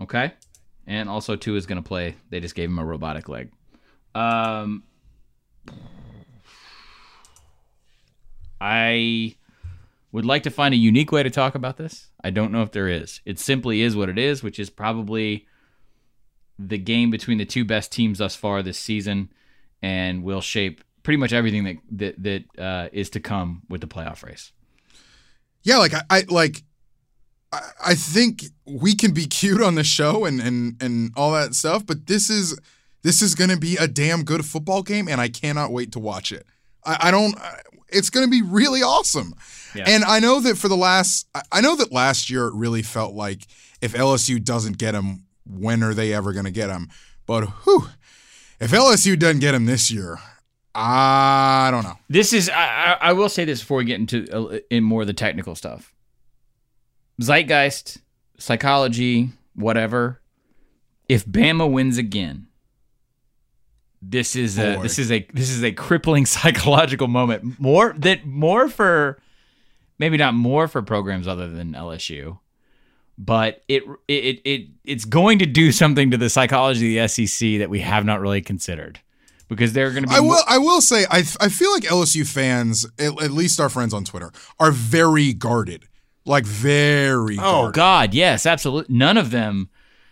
Okay, and also Tua is going to play. They just gave him a robotic leg. Um, I would like to find a unique way to talk about this. I don't know if there is. It simply is what it is, which is probably the game between the two best teams thus far this season, and will shape pretty much everything that that that uh, is to come with the playoff race. Yeah, like I, I like I, I think we can be cute on the show and and and all that stuff, but this is this is gonna be a damn good football game, and I cannot wait to watch it. I, I don't. It's gonna be really awesome, Yeah. and I know that for the last, I- know that last year it really felt like if LSU doesn't get him, when are they ever gonna get him? But whew, if LSU doesn't get him this year, I don't know. This is I, I, I will say this before we get into uh, in more of the technical stuff. Zeitgeist, psychology, whatever. If Bama wins again, this is a this is a this is a crippling (laughs) psychological moment. More that more for maybe not more for programs other than LSU, but it it it it's going to do something to the psychology of the SEC that we have not really considered. Because they're going to be I will. I will say. I. I feel like LSU fans, at, at least our friends on Twitter, are very guarded. Like very. Oh guarded. God, yes, absolutely. None of them.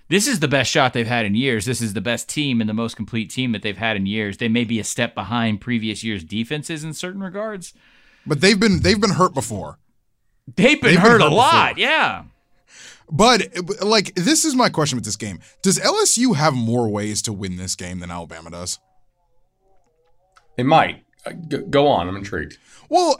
This is the best shot they've had in years. This is the best team and the most complete team that they've had in years. They may be a step behind previous years' defenses in certain regards. But they've been they've been hurt before. They've been They've been hurt a lot. before. Yeah. But like this is my question with this game: Does LSU have more ways to win this game than Alabama does? It might. Uh, go on. I'm intrigued. Well,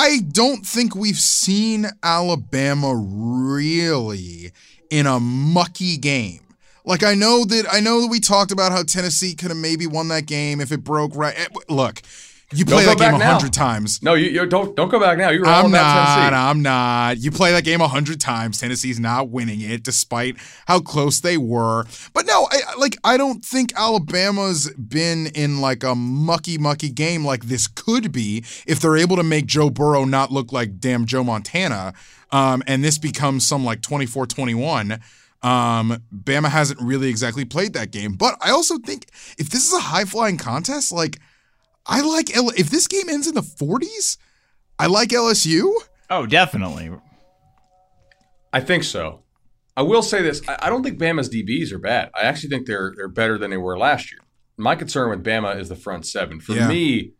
I, don't think we've seen Alabama really in a mucky game. Like I know that I know that we talked about how Tennessee could have maybe won that game if it broke right. eh, Look, you play that game a hundred times. No, you, you don't. Don't go back now. You're I'm not. I'm not. You play that game a hundred times. Tennessee's not winning it, despite how close they were. But no, I, like I don't think Alabama's been in like a mucky, mucky game like this could be if they're able to make Joe Burrow not look like damn Joe Montana, um, and this becomes some like 24-21. Um, Bama hasn't really exactly played that game, but I also think if this is a high flying contest, like I like L- if this game ends in the 40s. I like LSU. Oh, definitely. I think so. I will say this: I, I don't think Bama's DBs are bad. I actually think they're they're better than they were last year. My concern with Bama is the front seven. For Yeah. me,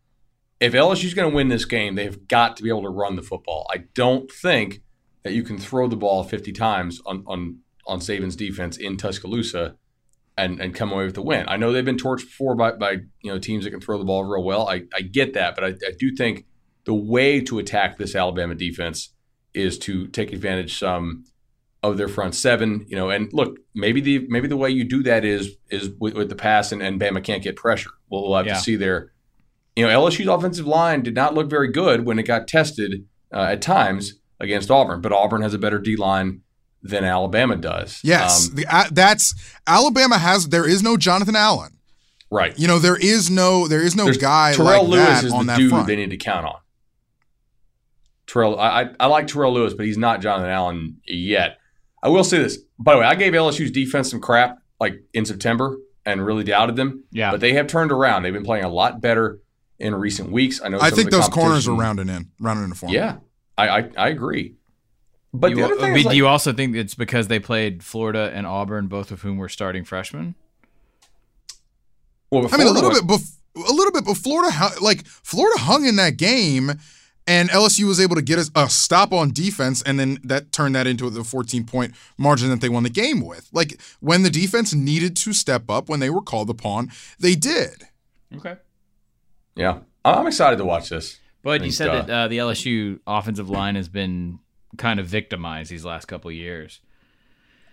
if LSU's going to win this game, they've got to be able to run the football. I don't think that you can throw the ball 50 times on on on Saban's defense in Tuscaloosa and and come away with the win. I know they've been torched before by by you know teams that can throw the ball real well. I, I get that, but I, I do think the way to attack this Alabama defense is to take advantage some of their front seven. You know, and look, maybe the maybe the way you do that is is with, with the pass and, and Bama can't get pressure. We'll, we'll have Yeah. to see there. You know, LSU's offensive line did not look very good when it got tested uh, at times against Auburn, but Auburn has a better D line than Alabama does. Yes, Um, the, uh, that's Alabama has. There is no Jonathan Allen. right. You know, there is no there is no There's- guy Terrell like Lewis that is on the that dude front. they need to count on. Terrell, I, I I like Terrell Lewis, but he's not Jonathan Allen yet. I will say this, by the way, I gave LSU's defense some crap like in September and really doubted them. Yeah. but they have turned around. They've been playing a lot better in recent weeks. I know. I some of think the those corners are rounding in, rounding into form. Yeah, I I, I agree. But you, the other thing but is, like, do you also think it's because they played Florida and Auburn, both of whom were starting freshmen? well, I mean, a little Florida bit, bef- a little bit, but Florida, like Florida, hung in that game, and LSU was able to get us a stop on defense, and then that turned that into the 14 point margin that they won the game with. Like when the defense needed to step up, when they were called upon, they did. Okay. Yeah, I- I'm excited to watch this. But you said uh, that uh, the LSU offensive line has been kind of victimized these last couple of years.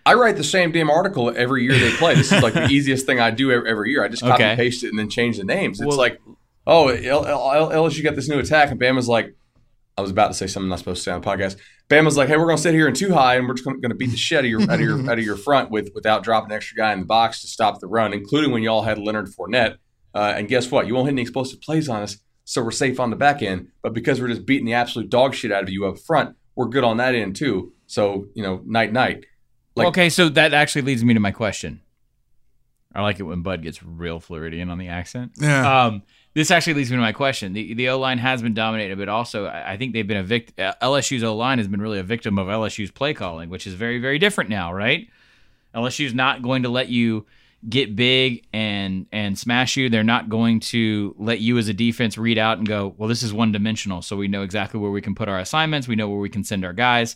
I write the same damn article every year they play. This is like the (laughs) easiest thing I do every, year. I just copy Okay. and paste it and then change the names. It's Well- like, oh, LSU got this new attack, and Bama's like, I was about to say something I'm not supposed to say on the podcast. Bama's like, hey, we're going to sit here in two high, and we're just going to beat the shit out of your out of your out of your front with without dropping an extra guy in the box to stop the run, including when y'all had Leonard Fournette. Uh, and guess what? You won't hit any explosive plays on us, so we're safe on the back end. But because we're just beating the absolute dog shit out of you up front, we're good on that end too. So you know, night night. Like- okay, so that actually leads me to my question. I like it when Bud gets real Floridian on the accent. Yeah. Um, this actually leads me to my question. The the O line has been dominated, but also I I think they've been a victim. LSU's O line has been really a victim of LSU's play calling, which is very very different now, right? LSU's not going to let you get big and and smash you. They're not going to let you as a defense read out and go, well, this is one dimensional, so we know exactly where we can put our assignments. We know where we can send our guys.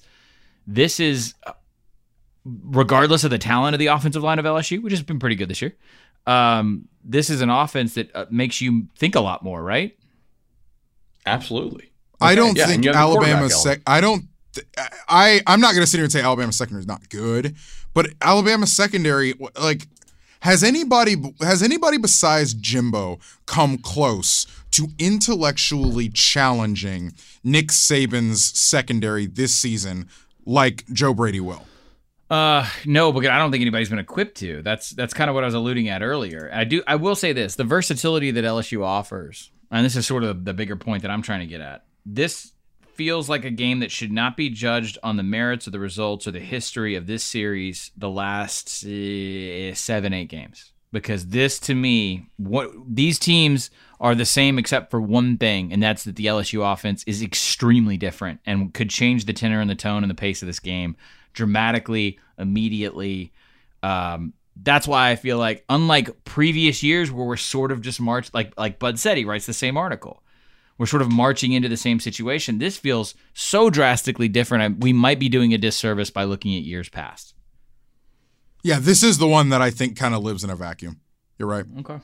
This is regardless of the talent of the offensive line of LSU, which has been pretty good this year. Um, this is an offense that uh, makes you think a lot more, right? Absolutely. I don't yeah, think you have Alabama's sec. I don't. th- I I'm not going to sit here and say Alabama's secondary is not good, but Alabama's secondary, like, has anybody has anybody besides Jimbo come close to intellectually challenging Nick Saban's secondary this season like Joe Brady will? Uh, no, because I don't think anybody's been equipped to. That's that's kind of what I was alluding at earlier. I do. I will say this: the versatility that LSU offers, and this is sort of the bigger point that I'm trying to get at. This feels like a game that should not be judged on the merits or the results or the history of this series, the last uh, seven, eight games. Because this, to me, what these teams are the same except for one thing, and that's that the LSU offense is extremely different and could change the tenor and the tone and the pace of this game dramatically, immediately. Um, that's why I feel like, unlike previous years where we're sort of just marched, like like Bud said, he writes the same article. We're sort of marching into the same situation. This feels so drastically different. I, we might be doing a disservice by looking at years past. Yeah, this is the one that I think kind of lives in a vacuum. You're right. Okay.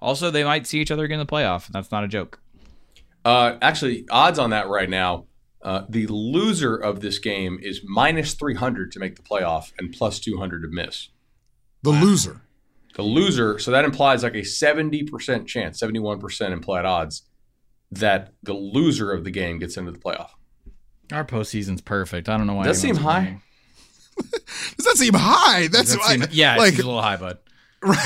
Also, they might see each other again in the playoff. That's not a joke. Uh, actually, odds on that right now. Uh, the loser of this game is minus 300 to make the playoff and plus 200 to miss. The loser. The loser, so that implies like a 70% chance, 71% implied odds that the loser of the game gets into the playoff. Our postseason's perfect. I don't know why. Does that seem high? (laughs) Does that seem high? That's Does that I- yeah, like seems a little high, bud. (laughs) Right?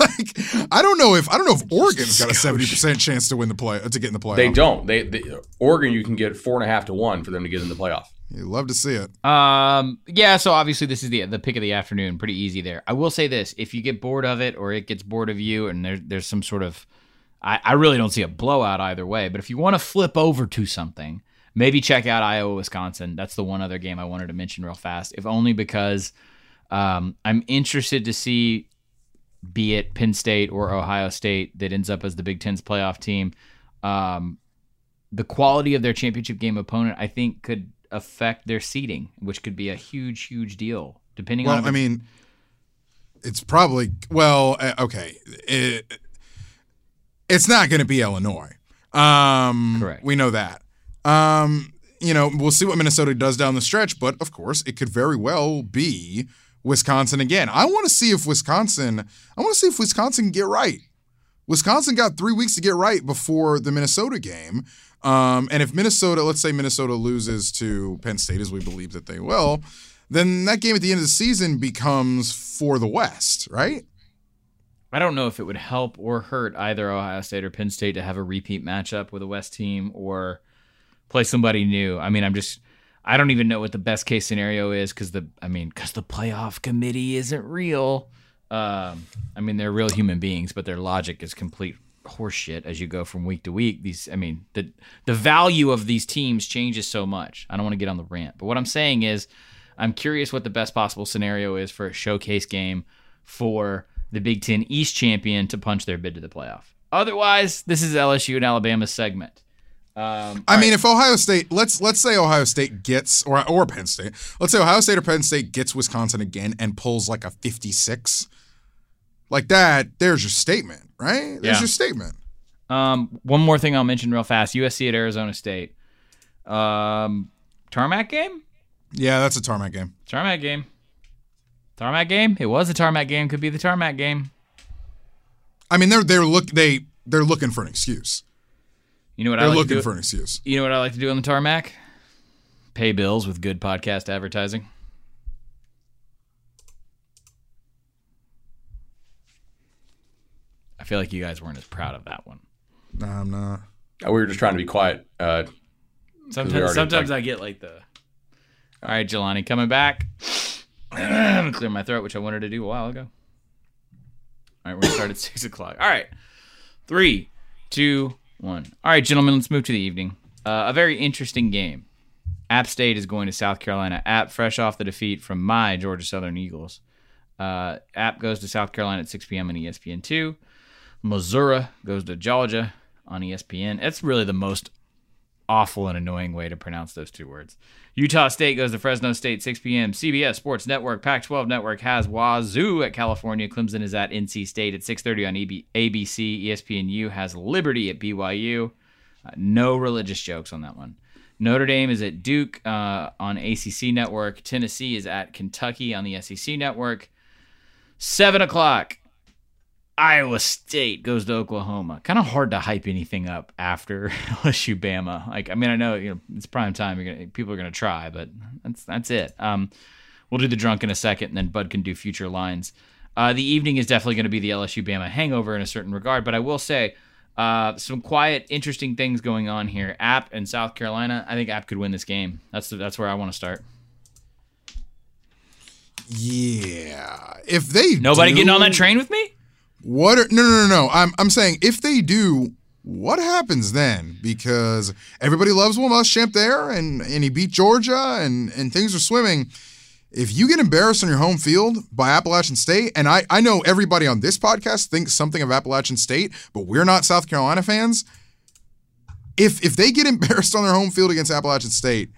like I don't know if I don't know if Oregon's got a seventy percent chance to win the play to get in the playoff. They don't. They, they Oregon, you can get four and a half to one for them to get in the playoff. You love to see it. Um, yeah, so obviously this is the the pick of the afternoon, pretty easy there. I will say this: if you get bored of it, or it gets bored of you, and there, there's some sort of, I, I really don't see a blowout either way. But if you want to flip over to something, maybe check out Iowa Wisconsin. That's the one other game I wanted to mention real fast, if only because um, I'm interested to see, be it Penn State or Ohio State, that ends up as the Big Ten's playoff team. Um, the quality of their championship game opponent, I think, could affect their seeding, which could be a huge, huge deal, depending Well, on. I mean, it's probably well, uh, okay. It, it's not going to be Illinois. Um, Correct. We know that. Um, you know, we'll see what Minnesota does down the stretch, but of course, it could very well be Wisconsin again. I want to see if Wisconsin. I want to see if Wisconsin can get right. Wisconsin got three weeks to get right before the Minnesota game. Um, and if Minnesota, let's say Minnesota loses to Penn State, as we believe that they will, then that game at the end of the season becomes for the West, right? I don't know if it would help or hurt either Ohio State or Penn State to have a repeat matchup with a West team or play somebody new. I mean, I'm just I don't even know what the best case scenario is because the I mean because the playoff committee isn't real. Um, I mean they're real human beings, but their logic is complete horseshit as you go from week to week. These I mean the the value of these teams changes so much. I don't want to get on the rant, but what I'm saying is I'm curious what the best possible scenario is for a showcase game for the Big Ten East champion to punch their bid to the playoff. Otherwise, this is LSU and Alabama segment. Um, I mean, right. if Ohio State, let's let's say Ohio State gets or or Penn State, let's say Ohio State or Penn State gets Wisconsin again and pulls like a 56, like that. There's your statement, right? There's yeah. your statement. Um, one more thing I'll mention real fast: USC at Arizona State. Um, tarmac game. Yeah, that's a tarmac game. Tarmac game. Tarmac game. It was a tarmac game. Could be the tarmac game. I mean, they're they're look they they're looking for an excuse. You know what They're I like looking to do? for an excuse. You know what I like to do on the tarmac? Pay bills with good podcast advertising. I feel like you guys weren't as proud of that one. No, I'm not. Oh, we were just trying to be quiet. Uh, sometimes, sometimes like, I get like the. All right, Jelani, coming back. (clears throat) Clear my throat, which I wanted to do a while ago. All right, we're gonna start at (laughs) six o'clock. All right, three, two, one. All right, gentlemen, let's move to the evening. Uh, a very interesting game. App State is going to South Carolina. App, fresh off the defeat from my Georgia Southern Eagles. Uh, App goes to South Carolina at 6 p.m. on ESPN2. Missouri goes to Georgia on ESPN. It's really the most awful and annoying way to pronounce those two words. Utah State goes to Fresno State, 6 p.m. CBS Sports Network, Pac-12 Network has Wazzu at California. Clemson is at NC State at 6:30 on ABC. ESPNU has Liberty at BYU. Uh, no religious jokes on that one. Notre Dame is at Duke uh, on ACC Network. Tennessee is at Kentucky on the SEC Network. Seven o'clock. Iowa State goes to Oklahoma. Kind of hard to hype anything up after (laughs) LSU Bama. Like, I mean, I know you know it's prime time. You're gonna, people are gonna try, but that's that's it. Um, we'll do the drunk in a second, and then Bud can do future lines. Uh, the evening is definitely going to be the LSU Bama hangover in a certain regard, but I will say uh, some quiet, interesting things going on here. App and South Carolina. I think App could win this game. That's the, that's where I want to start. Yeah, if they nobody do, getting on that train with me. What? Are, no, no, no, no. I'm I'm saying if they do, what happens then? Because everybody loves Will Muschamp there, and and he beat Georgia, and and things are swimming. If you get embarrassed on your home field by Appalachian State, and I I know everybody on this podcast thinks something of Appalachian State, but we're not South Carolina fans. If if they get (laughs) embarrassed on their home field against Appalachian State,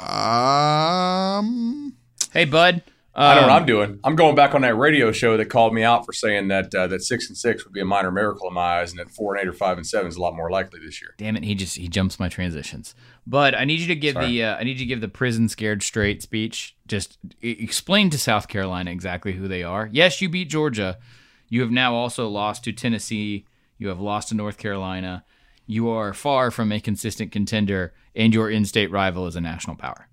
um, hey bud, I don't know what I'm um, doing. I'm going back on that radio show that called me out for saying that uh, that six and six would be a minor miracle in my eyes, and that four and eight or five and seven is a lot more likely this year. Damn it, he just he jumps my transitions. But I need you to give Sorry. the uh, I need you to give the prison scared straight speech. Just explain to South Carolina exactly who they are. Yes, you beat Georgia. You have now also lost to Tennessee. You have lost to North Carolina. You are far from a consistent contender, and your in-state rival is a national power.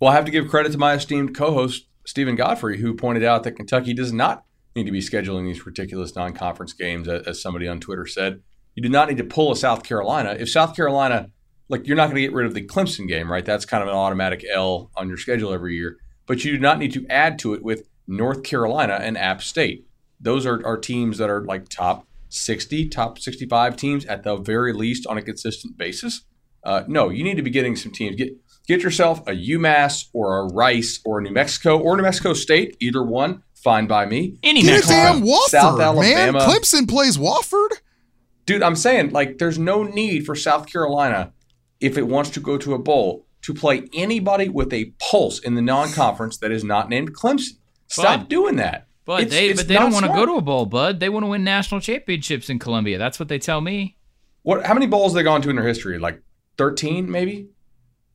Well, I have to give credit to my esteemed co-host Steven Godfrey, who pointed out that Kentucky does not need to be scheduling these ridiculous non conference games, as somebody on Twitter said. You do not need to pull a South Carolina. If South Carolina, like, you're not going to get rid of the Clemson game, right? That's kind of an automatic L on your schedule every year. But you do not need to add to it with North Carolina and App State. Those are, are teams that are like top 60, top 65 teams at the very least on a consistent basis. Uh, no, you need to be getting some teams. Get Get yourself a UMass or a Rice or a New Mexico or New Mexico State, either one, fine by me. Any Get a damn Wofford, South Alabama. man. Clemson plays Wofford. Dude, I'm saying like there's no need for South Carolina if it wants to go to a bowl to play anybody with a pulse in the non-conference that is not named Clemson. Stop Bud, doing that. But it's, they it's but they don't want to go to a bowl, Bud. They want to win national championships in Columbia. That's what they tell me. What? How many bowls have they gone to in their history? Like 13, maybe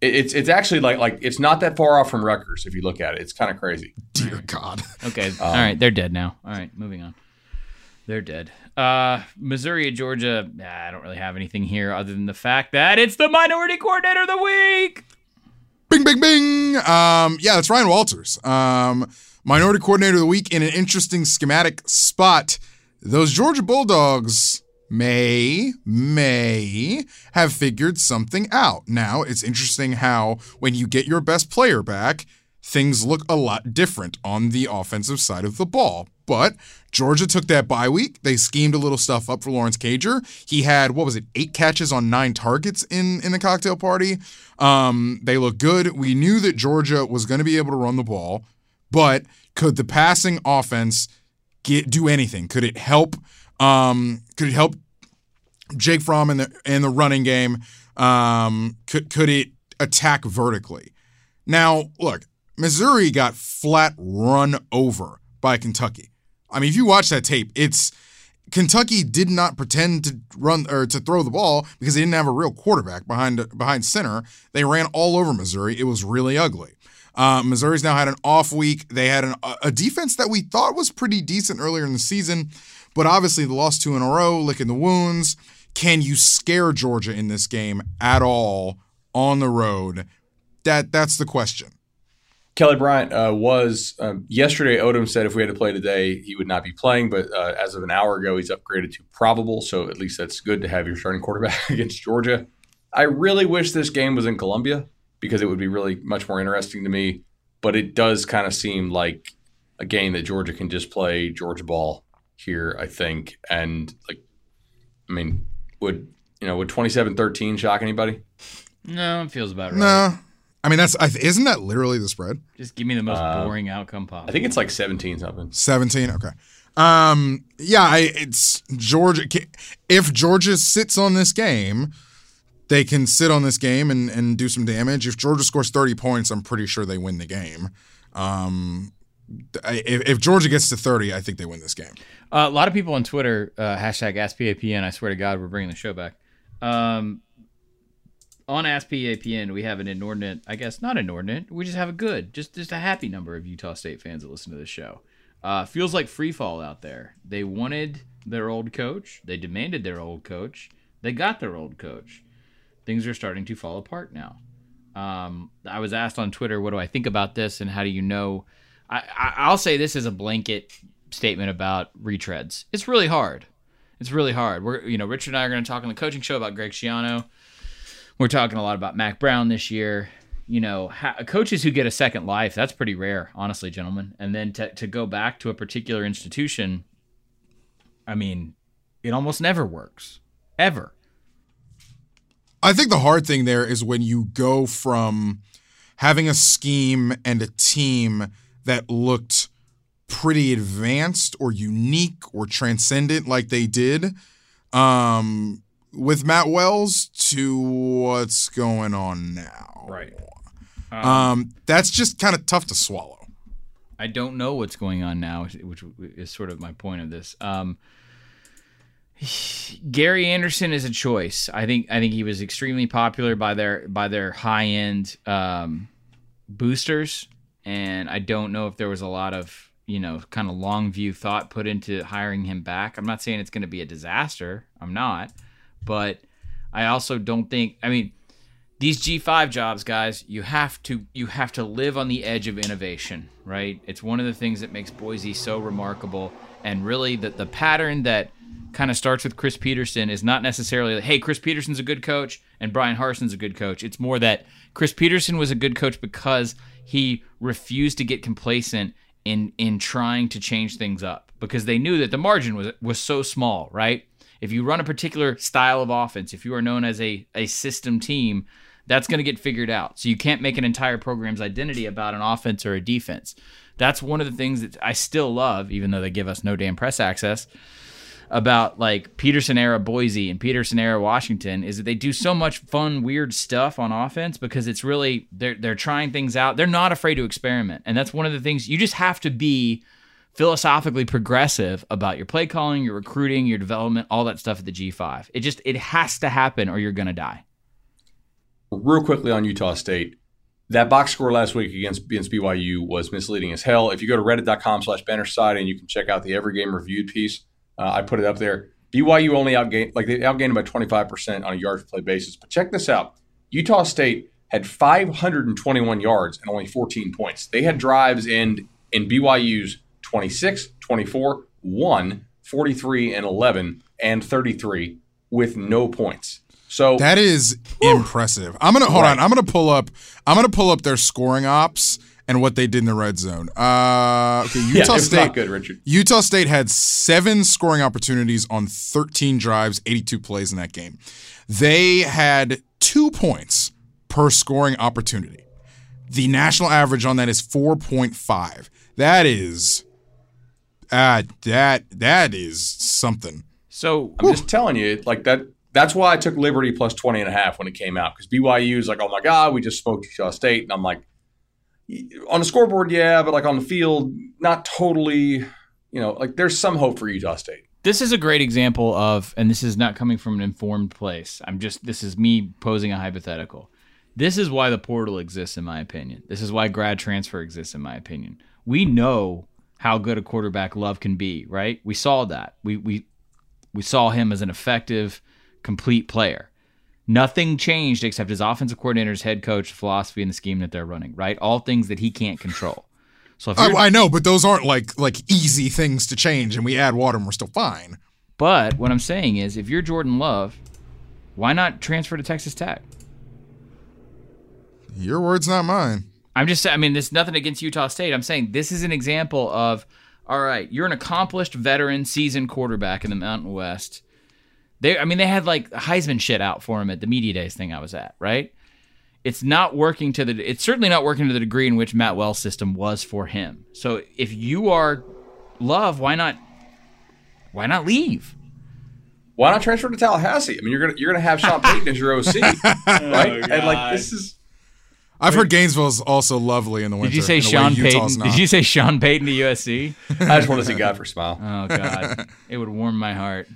it's it's actually like like it's not that far off from Rutgers if you look at it. It's kind of crazy. Dear God. Okay. Um, All right. They're dead now. All right. Moving on. they're dead. Uh, Missouri and Georgia. Nah, I don't really have anything here other than the fact that it's the minority coordinator of the week. Bing, bing, bing. Um, yeah, that's Ryan Walters. Um, minority coordinator of the week in an interesting schematic spot. Those Georgia Bulldogs may, may have figured something out. Now, it's interesting how when you get your best player back, things look a lot different on the offensive side of the ball. But Georgia took that bye week. They schemed a little stuff up for Lawrence Cager. He had what was it, eight catches on nine targets in in the cocktail party. Um, they look good. We knew that Georgia was going to be able to run the ball, but could the passing offense get do anything? Could it help? Um, could it help Jake Fromm in the in the running game? Um, could could it attack vertically? Now, look, Missouri got flat run over by Kentucky. I mean, if you watch that tape, it's Kentucky did not pretend to run or to throw the ball because they didn't have a real quarterback behind behind center. They ran all over Missouri. It was really ugly. Uh, Missouri's now had an off week. They had an, a defense that we thought was pretty decent earlier in the season, but obviously the lost two in a row, licking the wounds. Can you scare Georgia in this game at all on the road? That that's the question. Kelly Bryant uh, was um, yesterday. Odom said if we had to play today, he would not be playing. But uh, as of an hour ago, he's upgraded to probable. So at least that's good to have your starting quarterback (laughs) against Georgia. I really wish this game was in Columbia because it would be really much more interesting to me. But it does kind of seem like a game that Georgia can just play Georgia ball here. I think, and like, I mean, would you know would 27-13 shock anybody? No, it feels about right. No, I mean that's I isn't that literally the spread? Just give me the most uh, boring outcome possible. I think it's like 17 something. 17, okay. Um yeah, I, it's Georgia if Georgia sits on this game, they can sit on this game and and do some damage. If Georgia scores 30 points, I'm pretty sure they win the game. Um if, if Georgia gets to 30, I think they win this game. Uh, a lot of people on Twitter, uh, hashtag AskPAPN, I swear to God, we're bringing the show back. Um, on AskPAPN, we have an inordinate, I guess not inordinate, we just have a good, just just a happy number of Utah State fans that listen to this show. Uh, feels like free fall out there. They wanted their old coach, they demanded their old coach, they got their old coach. Things are starting to fall apart now. Um, I was asked on Twitter, what do I think about this, and how do you know? I, I, I'll say this is a blanket statement about retreads. It's really hard. It's really hard. We're you know Richard and I are going to talk on the coaching show about Greg Schiano. We're talking a lot about Mack Brown this year. You know, coaches who get a second life, that's pretty rare, honestly, gentlemen. And then to, to go back to a particular institution, I mean, it almost never works, ever. I think the hard thing there is when you go from having a scheme and a team that looked pretty advanced or unique or transcendent like they did um, with Matt Wells to what's going on now. Right. Um, um that's just kind of tough to swallow. I don't know what's going on now, which is sort of my point of this. Um, (sighs) Gary Anderson is a choice. I think I think he was extremely popular by their by their high end um, boosters, and I don't know if there was a lot of you know kind of long view thought put into hiring him back. I'm not saying it's going to be a disaster. I'm not, but I also don't think. I mean, these G5 jobs, guys, you have to you have to live on the edge of innovation, right? It's one of the things that makes Boise so remarkable, and really the the pattern that kind of starts with Chris Petersen is not necessarily hey Chris Petersen's a good coach and Bryan Harsin's a good coach. It's more that Chris Peterson was a good coach because he refused to get complacent in in trying to change things up because they knew that the margin was was so small, right? If you run a particular style of offense, if you are known as a, a system team, that's going to get figured out. So you can't make an entire program's identity about an offense or a defense. That's one of the things that I still love, even though they give us no damn press access about like Petersen era Boise and Petersen era Washington is that they do so much fun, weird stuff on offense because it's really they're they're trying things out. They're not afraid to experiment, and that's one of the things you just have to be philosophically progressive about your play calling, your recruiting, your development, all that stuff at the G5. It just it has to happen or you're going to die. Real quickly on Utah State, that box score last week against, against BYU was misleading as hell. If you go to reddit.com slash banner side and you can check out the every game reviewed piece, Uh, I put it up there. BYU only outgained, like they outgained by 25% on a yards play basis. But check this out Utah State had 521 yards and only 14 points. They had drives in, in BYU's 26, 24, 1, 43, and 11, and 33 with no points. So That is impressive. I'm gonna hold Right. on. I'm gonna pull up. I'm gonna pull up their scoring ops and what they did in the red zone. Uh, okay, (laughs) Utah it's State. good, Richard. Utah State had seven scoring opportunities on 13 drives, 82 plays in that game. They had two points per scoring opportunity. The national average on that is 4.5. That is, uh, that that is something. So I'm just telling you, like that. That's why I took Liberty plus 20 and a half when it came out because BYU is like, oh my God, we just smoked Utah State. And I'm like, on the scoreboard, yeah, but like on the field, not totally, you know, like there's some hope for Utah State. this is a great example of, and this is not coming from an informed place. I'm just, this is me posing a hypothetical. This is why the portal exists, in my opinion. This is why grad transfer exists, in my opinion. We know how good a quarterback Love can be, right? We saw that. We we we saw him as an effective, complete player. Nothing changed except his offensive coordinator's head coach, philosophy, and the scheme that they're running, right? All things that he can't control. So if I, I know, but those aren't like like easy things to change, and we add water and we're still fine. But what I'm saying is, if you're Jordan Love, why not transfer to Texas Tech? Your words, not mine. I'm just saying, I mean, there's nothing against Utah State. I'm saying this is an example of, all right, you're an accomplished veteran, seasoned quarterback in the Mountain West. They, I mean, they had like Heisman shit out for him at the media days thing I was at, right? It's not working to the, it's certainly not working to the degree in which Matt Wells' system was for him. So if you are Love, why not, why not leave? Why not transfer to Tallahassee? I mean, you're gonna you're gonna have Sean (laughs) Payton as your OC, oh, right? and like this is I've heard Gainesville's also lovely in the winter. Did you say in a way Sean Payton? not. Did you say Sean Payton to USC? I just want to see Godfrey smile. Oh God, it would warm my heart.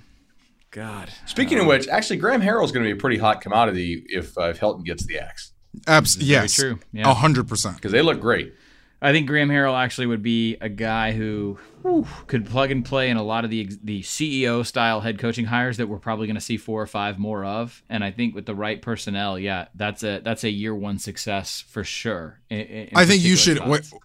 God. Speaking of which, actually, Graham Harrell's going to be a pretty hot commodity if uh, if Helton gets the axe Absolutely. yes, true, yeah. a hundred percent. because they look great. I think Graham Harrell actually would be a guy who whew, could plug and play in a lot of the the CEO style head coaching hires that we're probably going to see four or five more of. And I think with the right personnel, yeah, that's a that's a year one success for sure. in- in I think you should. particular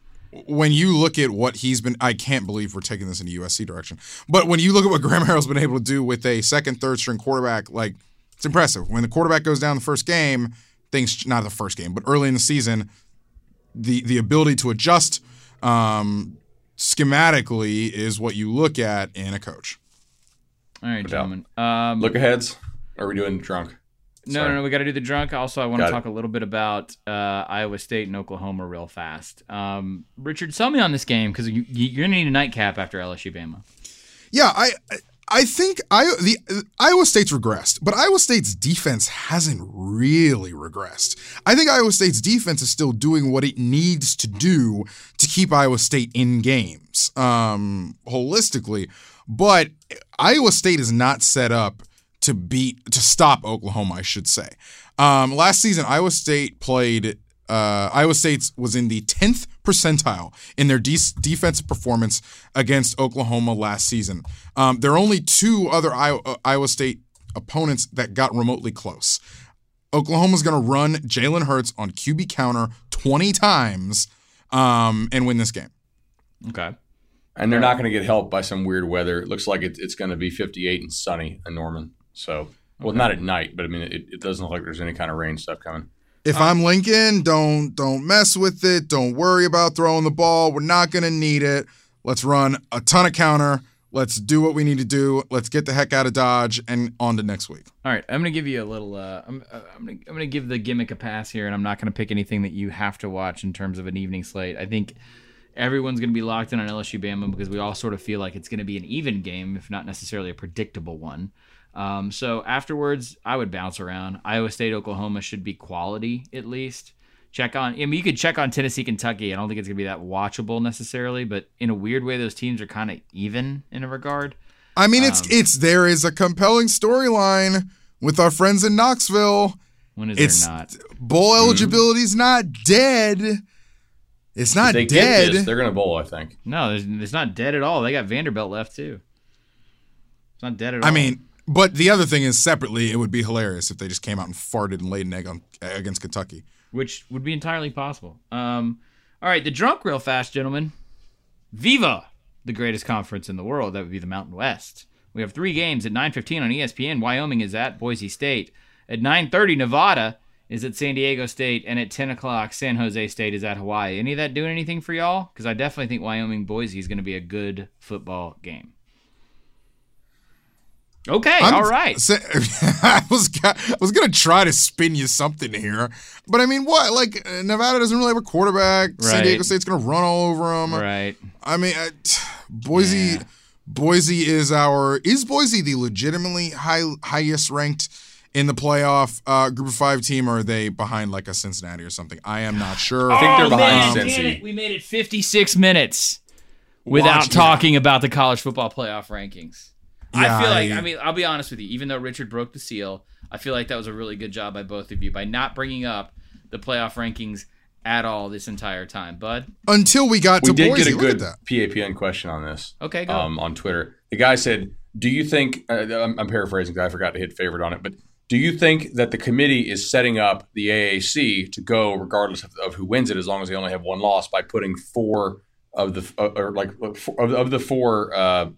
When, you look at what he's been, I can't believe we're taking this in a USC direction. But when you look at what (laughs) Graham Harrell's been able to do with a second, third string quarterback, like it's impressive. When the quarterback goes down the first game, things not the first game, but early in the season, the the ability to adjust um, schematically is what you look at in a coach. All right, gentlemen. Um, Look aheads. Are we doing drunk? No, Sorry. no, no. We got to do the drunk. Also, I want Got to it. talk a little bit about uh, Iowa State and Oklahoma real fast. Um, Richard, sell me on this game because you, you- you're gonna need a nightcap after LSU Bama. Yeah, I I think I the Iowa State's regressed, but Iowa State's defense hasn't really regressed. I think Iowa State's defense is still doing what it needs to do to keep Iowa State in games, um, holistically. But Iowa State is not set up to beat to stop Oklahoma, I should say. Um, last season, Iowa State played. Uh, Iowa State was in the 10th percentile in their de- defensive performance against Oklahoma last season. Um, there are only two other Iowa, uh, Iowa State opponents that got remotely close. Oklahoma's going to run Jalen Hurts on QB counter 20 times um, and win this game. Okay. And they're not going to get helped by some weird weather. It looks like it, it's going to be 58 and sunny in Norman. So, well, not at night, but I mean, it, it doesn't look like there's any kind of rain stuff coming. If I'm Lincoln, don't don't mess with it. Don't worry about throwing the ball. We're not going to need it. Let's run a ton of counter. Let's do what we need to do. Let's get the heck out of Dodge and on to next week. All right. I'm gonna give you a little. Uh, I'm uh, I'm gonna I'm gonna give the gimmick a pass here, and I'm not gonna pick anything that you have to watch in terms of an evening slate. I think everyone's gonna be locked in on LSU Bama because we all sort of feel like it's gonna be an even game, if not necessarily a predictable one. Um, so afterwards, I would bounce around. Iowa State, Oklahoma should be quality at least. Check on. I mean, you could check on Tennessee, Kentucky. I don't think it's gonna be that watchable necessarily, but in a weird way, those teams are kind of even in a regard. I mean, it's it's there is a compelling storyline with our friends in Knoxville. When is It's there not? bowl eligibility's not dead. It's not If they dead. get this, they're going to bowl, I think. No, there's, it's not dead at all. They got Vanderbilt left too. It's not dead at all. I mean, but the other thing is separately, it would be hilarious if they just came out and farted and laid an egg on against Kentucky. which would be entirely possible. Um, all right, the drunk real fast, gentlemen. Viva, the greatest conference in the world. That would be the Mountain West. We have three games at 9:15 on ESPN. Wyoming is at Boise State. At 9:30, Nevada is at San Diego State, and at 10 o'clock, San Jose State is at Hawaii. Any of that doing anything for y'all? Because I definitely think Wyoming Boise is going to be a good football game. Okay, I'm all right. sa- (laughs) I was I was gonna try to spin you something here, but I mean, what? Like uh, Nevada doesn't really have a quarterback. San Diego State's gonna run all over them. Right. I mean, uh, t- Boise. Yeah. Boise is our is Boise the legitimately high highest ranked in the playoff uh, group of five team, or are they behind like a Cincinnati or something? I am not sure. I think they're Oh, behind man, Cincy. damn. We made it 56 minutes without Watch- talking about the college football playoff rankings. Yeah, I feel like, I- I mean, I'll be honest with you, even though Richard broke the seal, I feel like that was a really good job by both of you by not bringing up the playoff rankings at all this entire time. Bud, Until we got We to did Boise, get a good that. PAPN question on this okay, go. um, on Twitter. The guy said, "Do you think?" Uh, I'm, I'm paraphrasing because I forgot to hit favorite on it, but do you think that the committee is setting up the AAC to go regardless of, of who wins it, as long as they only have one loss, by putting four of the uh, or like four, of, of the four uh,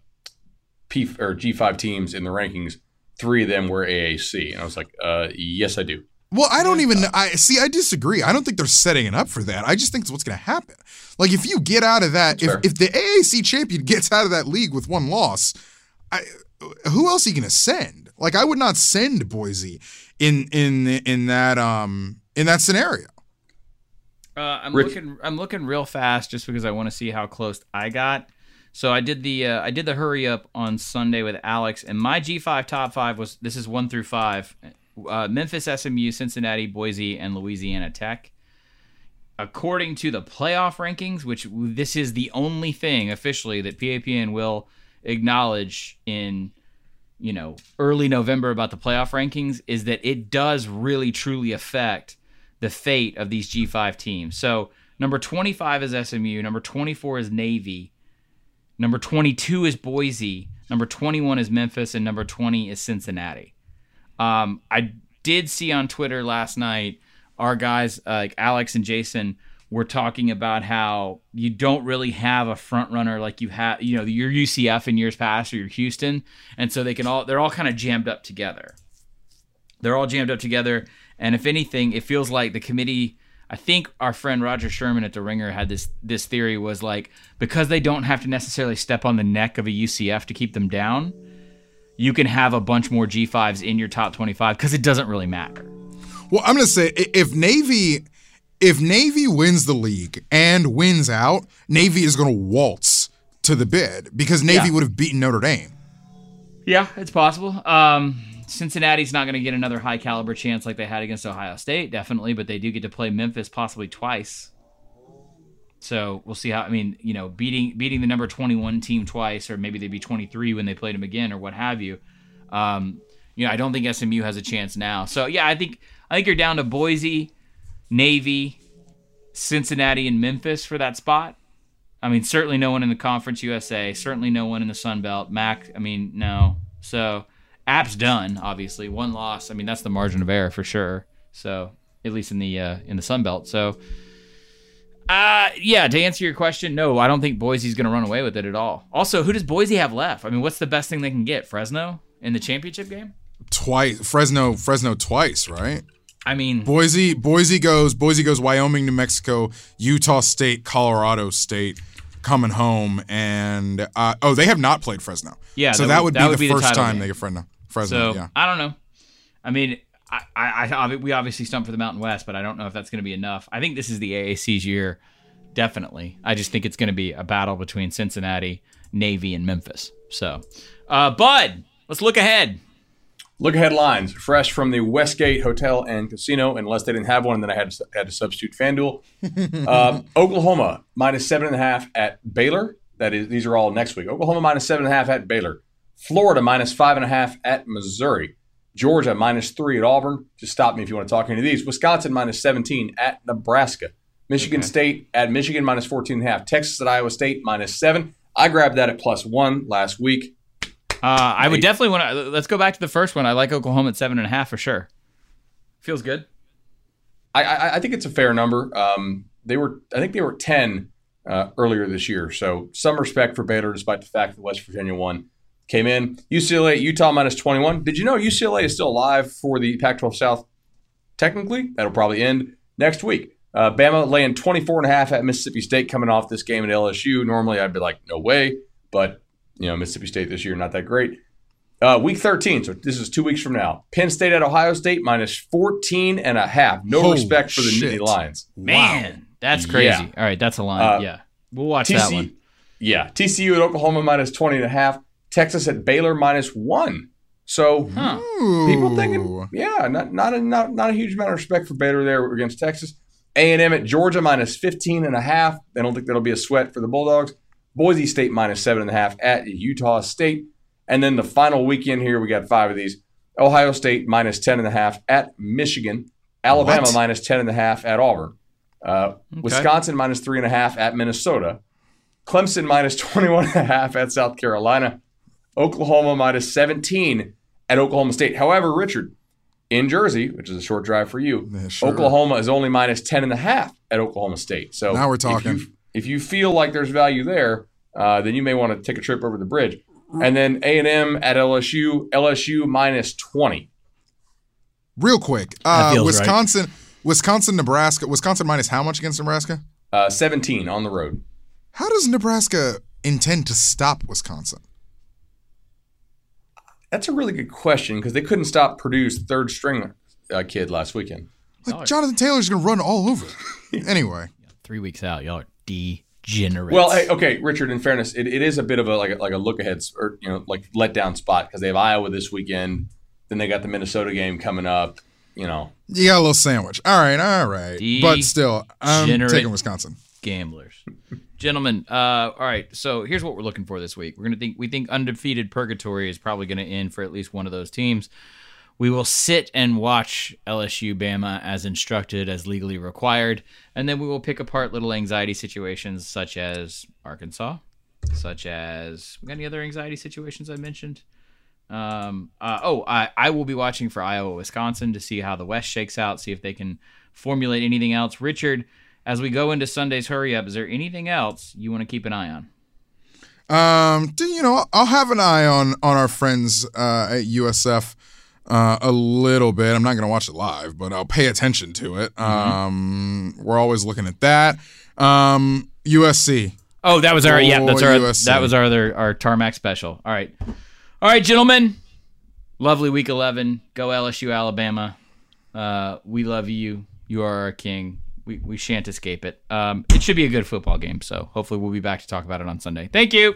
P or G5 teams in the rankings, three of them were AAC, and I was like, uh, "Yes, I do." Well, I don't even. I see. I disagree. I don't think they're setting it up for that. I just think it's what's going to happen. Like if you get out of that, if, if the AAC champion gets out of that league with one loss, I, who else are you going to send? Like I would not send Boise in in in that um in that scenario. Uh, I'm Rick- looking. I'm looking real fast just because I want to see how close I got. So I did the uh, I did the hurry up on Sunday with Alex, and my G5 top five was this is one through five: uh, Memphis, SMU, Cincinnati, Boise, and Louisiana Tech. According to the playoff rankings, which this is the only thing officially that PAPN will acknowledge in you know early November about the playoff rankings, is that it does really truly affect the fate of these G5 teams. So number 25 is SMU, number 24 is Navy, number 22 is Boise, number 21 is Memphis, and number 20 is Cincinnati. Um, I did see on Twitter last night our guys uh, like Alex and Jason were talking about how you don't really have a front runner like you have, you know, your UCF in years past or your Houston, and so they can all they're all kind of jammed up together they're all jammed up together. And if anything, it feels like the committee. I think our friend Roger Sherman at the Ringer had this this theory was like because they don't have to necessarily step on the neck of a UCF to keep them down, you can have a bunch more G5s in your top 25 because it doesn't really matter. Well, I'm going to say if Navy if Navy wins the league and wins out, Navy is going to waltz to the bid because Navy Yeah. would have beaten Notre Dame. Yeah, it's possible. Um, Cincinnati's not going to get another high caliber chance like they had against Ohio State, definitely, but they do get to play Memphis possibly twice. So we'll see how. I mean, you know, beating beating the number twenty one team twice, or maybe they'd be twenty three when they played them again, or what have you. Um, you know, I don't think SMU has a chance now. So yeah, I think I think you're down to Boise, Navy, Cincinnati, and Memphis for that spot. I mean, certainly no one in the Conference USA. Certainly no one in the Sun Belt. MAC, I mean, no. So, App's done. Obviously, one loss. I mean, that's the margin of error for sure. So, at least in the uh, in the Sun Belt. So, uh, yeah. To answer your question, no, I don't think Boise's going to run away with it at all. Also, who does Boise have left? I mean, what's the best thing they can get? Fresno in the championship game? Twice Fresno Fresno twice, right? I mean, Boise Boise goes Boise goes Wyoming, New Mexico, Utah State, Colorado State coming home and uh, oh they have not played Fresno. Yeah, So that that, would- that be would the be first title time game. they get Fresno. Fresno, So yeah. I don't know. I mean, I, I, I, we obviously stumped for the Mountain West, but I don't know if that's going to be enough. I think this is the AAC's year, definitely. I just think it's going to be a battle between Cincinnati, Navy, and Memphis. So, uh, Bud, let's look ahead. Look ahead lines, fresh from the Westgate Hotel and Casino, unless they didn't have one, then I had to, had to substitute FanDuel. (laughs) um, Oklahoma minus seven and a half at Baylor. That is, these are all next week. Oklahoma minus seven and a half at Baylor. Florida minus five and a half at Missouri. Georgia minus three at Auburn. Just stop me if you want to talk any of these. Wisconsin minus 17 at Nebraska. Michigan Okay. State at Michigan minus 14 and a half. Texas at Iowa State minus seven. I grabbed that at plus one last week. Uh, I would definitely want to. Let's go back to the first one. I like Oklahoma at seven and a half for sure. Feels good. I, I, I think it's a fair number. Um, they were, I think they were ten uh, earlier this year. So some respect for Baylor, despite the fact that West Virginia won. Came in UCLA, Utah minus twenty one. Did you know UCLA is still alive for the Pac-12 South? Technically, that'll probably end next week. Uh, Bama laying 24 and a half at Mississippi State coming off this game at LSU. Normally, I'd be like, no way, but you know Mississippi State this year not that great. Uh, week 13, so this is two weeks from now. Penn State at Ohio State minus 14 and a half. No Holy respect for the shit. Nittany Lions. Man, that's crazy. Yeah. All right, that's a line. Uh, yeah, we'll watch that one. yeah, TCU at Oklahoma minus 20 and a half. Texas at Baylor minus one. So Huh. people thinking, yeah, not not a not, not a huge amount of respect for Baylor there against Texas. A and M at Georgia minus 15 and a half. I don't think that'll be a sweat for the Bulldogs. Boise State minus seven and a half at Utah State. And then the final weekend here, we got five of these. Ohio State minus 10 and a half at Michigan. Alabama What? minus 10 and a half at Auburn. Uh, Okay. Wisconsin minus three and a half at Minnesota. Clemson minus (laughs) 21 and a half at South Carolina. Oklahoma minus 17 at Oklahoma State. However, Richard, in Jersey, which is a short drive for you, Yeah, sure. Oklahoma is only minus 10 and a half at Oklahoma State. So Now we're if you- talking. If you, feel like there's value there, uh, then you may want to take a trip over the bridge. And then A&M at LSU, LSU minus 20. Real quick, uh, feels right. Wisconsin, Wisconsin, Nebraska. Wisconsin minus how much against Nebraska? Uh, 17 on the road. How does Nebraska intend to stop Wisconsin? That's a really good question because they couldn't stop Purdue's third string uh, kid last weekend. Like Sorry. Jonathan Taylor's gonna run all over. (laughs) (laughs) anyway, Three weeks out, y'all are degenerates. Well, hey, okay, Richard. In fairness, it, it is a bit of a like a, like a look ahead or you know like letdown spot because they have Iowa this weekend, then they got the Minnesota game coming up. You know, you got a little sandwich. All right, all right, but still, I'm taking Wisconsin. gamblers. Gentlemen, uh, all right. So here's what we're looking for this week. We're gonna think we think undefeated purgatory is probably gonna end for at least one of those teams. We will sit and watch LSU Bama as instructed, as legally required, and then we will pick apart little anxiety situations such as Arkansas, such as got any other anxiety situations I mentioned. Um, uh, oh, I, I will be watching for Iowa, Wisconsin to see how the West shakes out, see if they can formulate anything else. Richard, as we go into Sunday's hurry up, is there anything else you want to keep an eye on? Um, do you know? I'll have an eye on on our friends uh, at USF uh, a little bit. I'm not gonna watch it live, but I'll pay attention to it. Um, we're always looking at that. Um, USC. Oh, that was our yeah, that's Oh, our USC. that was our other our tarmac special. All right, all right, gentlemen. Lovely week eleven. Go LSU, Alabama. Uh, we love you. You are our king. We we shan't escape it. Um, it should be a good football game. So hopefully we'll be back to talk about it on Sunday. Thank you.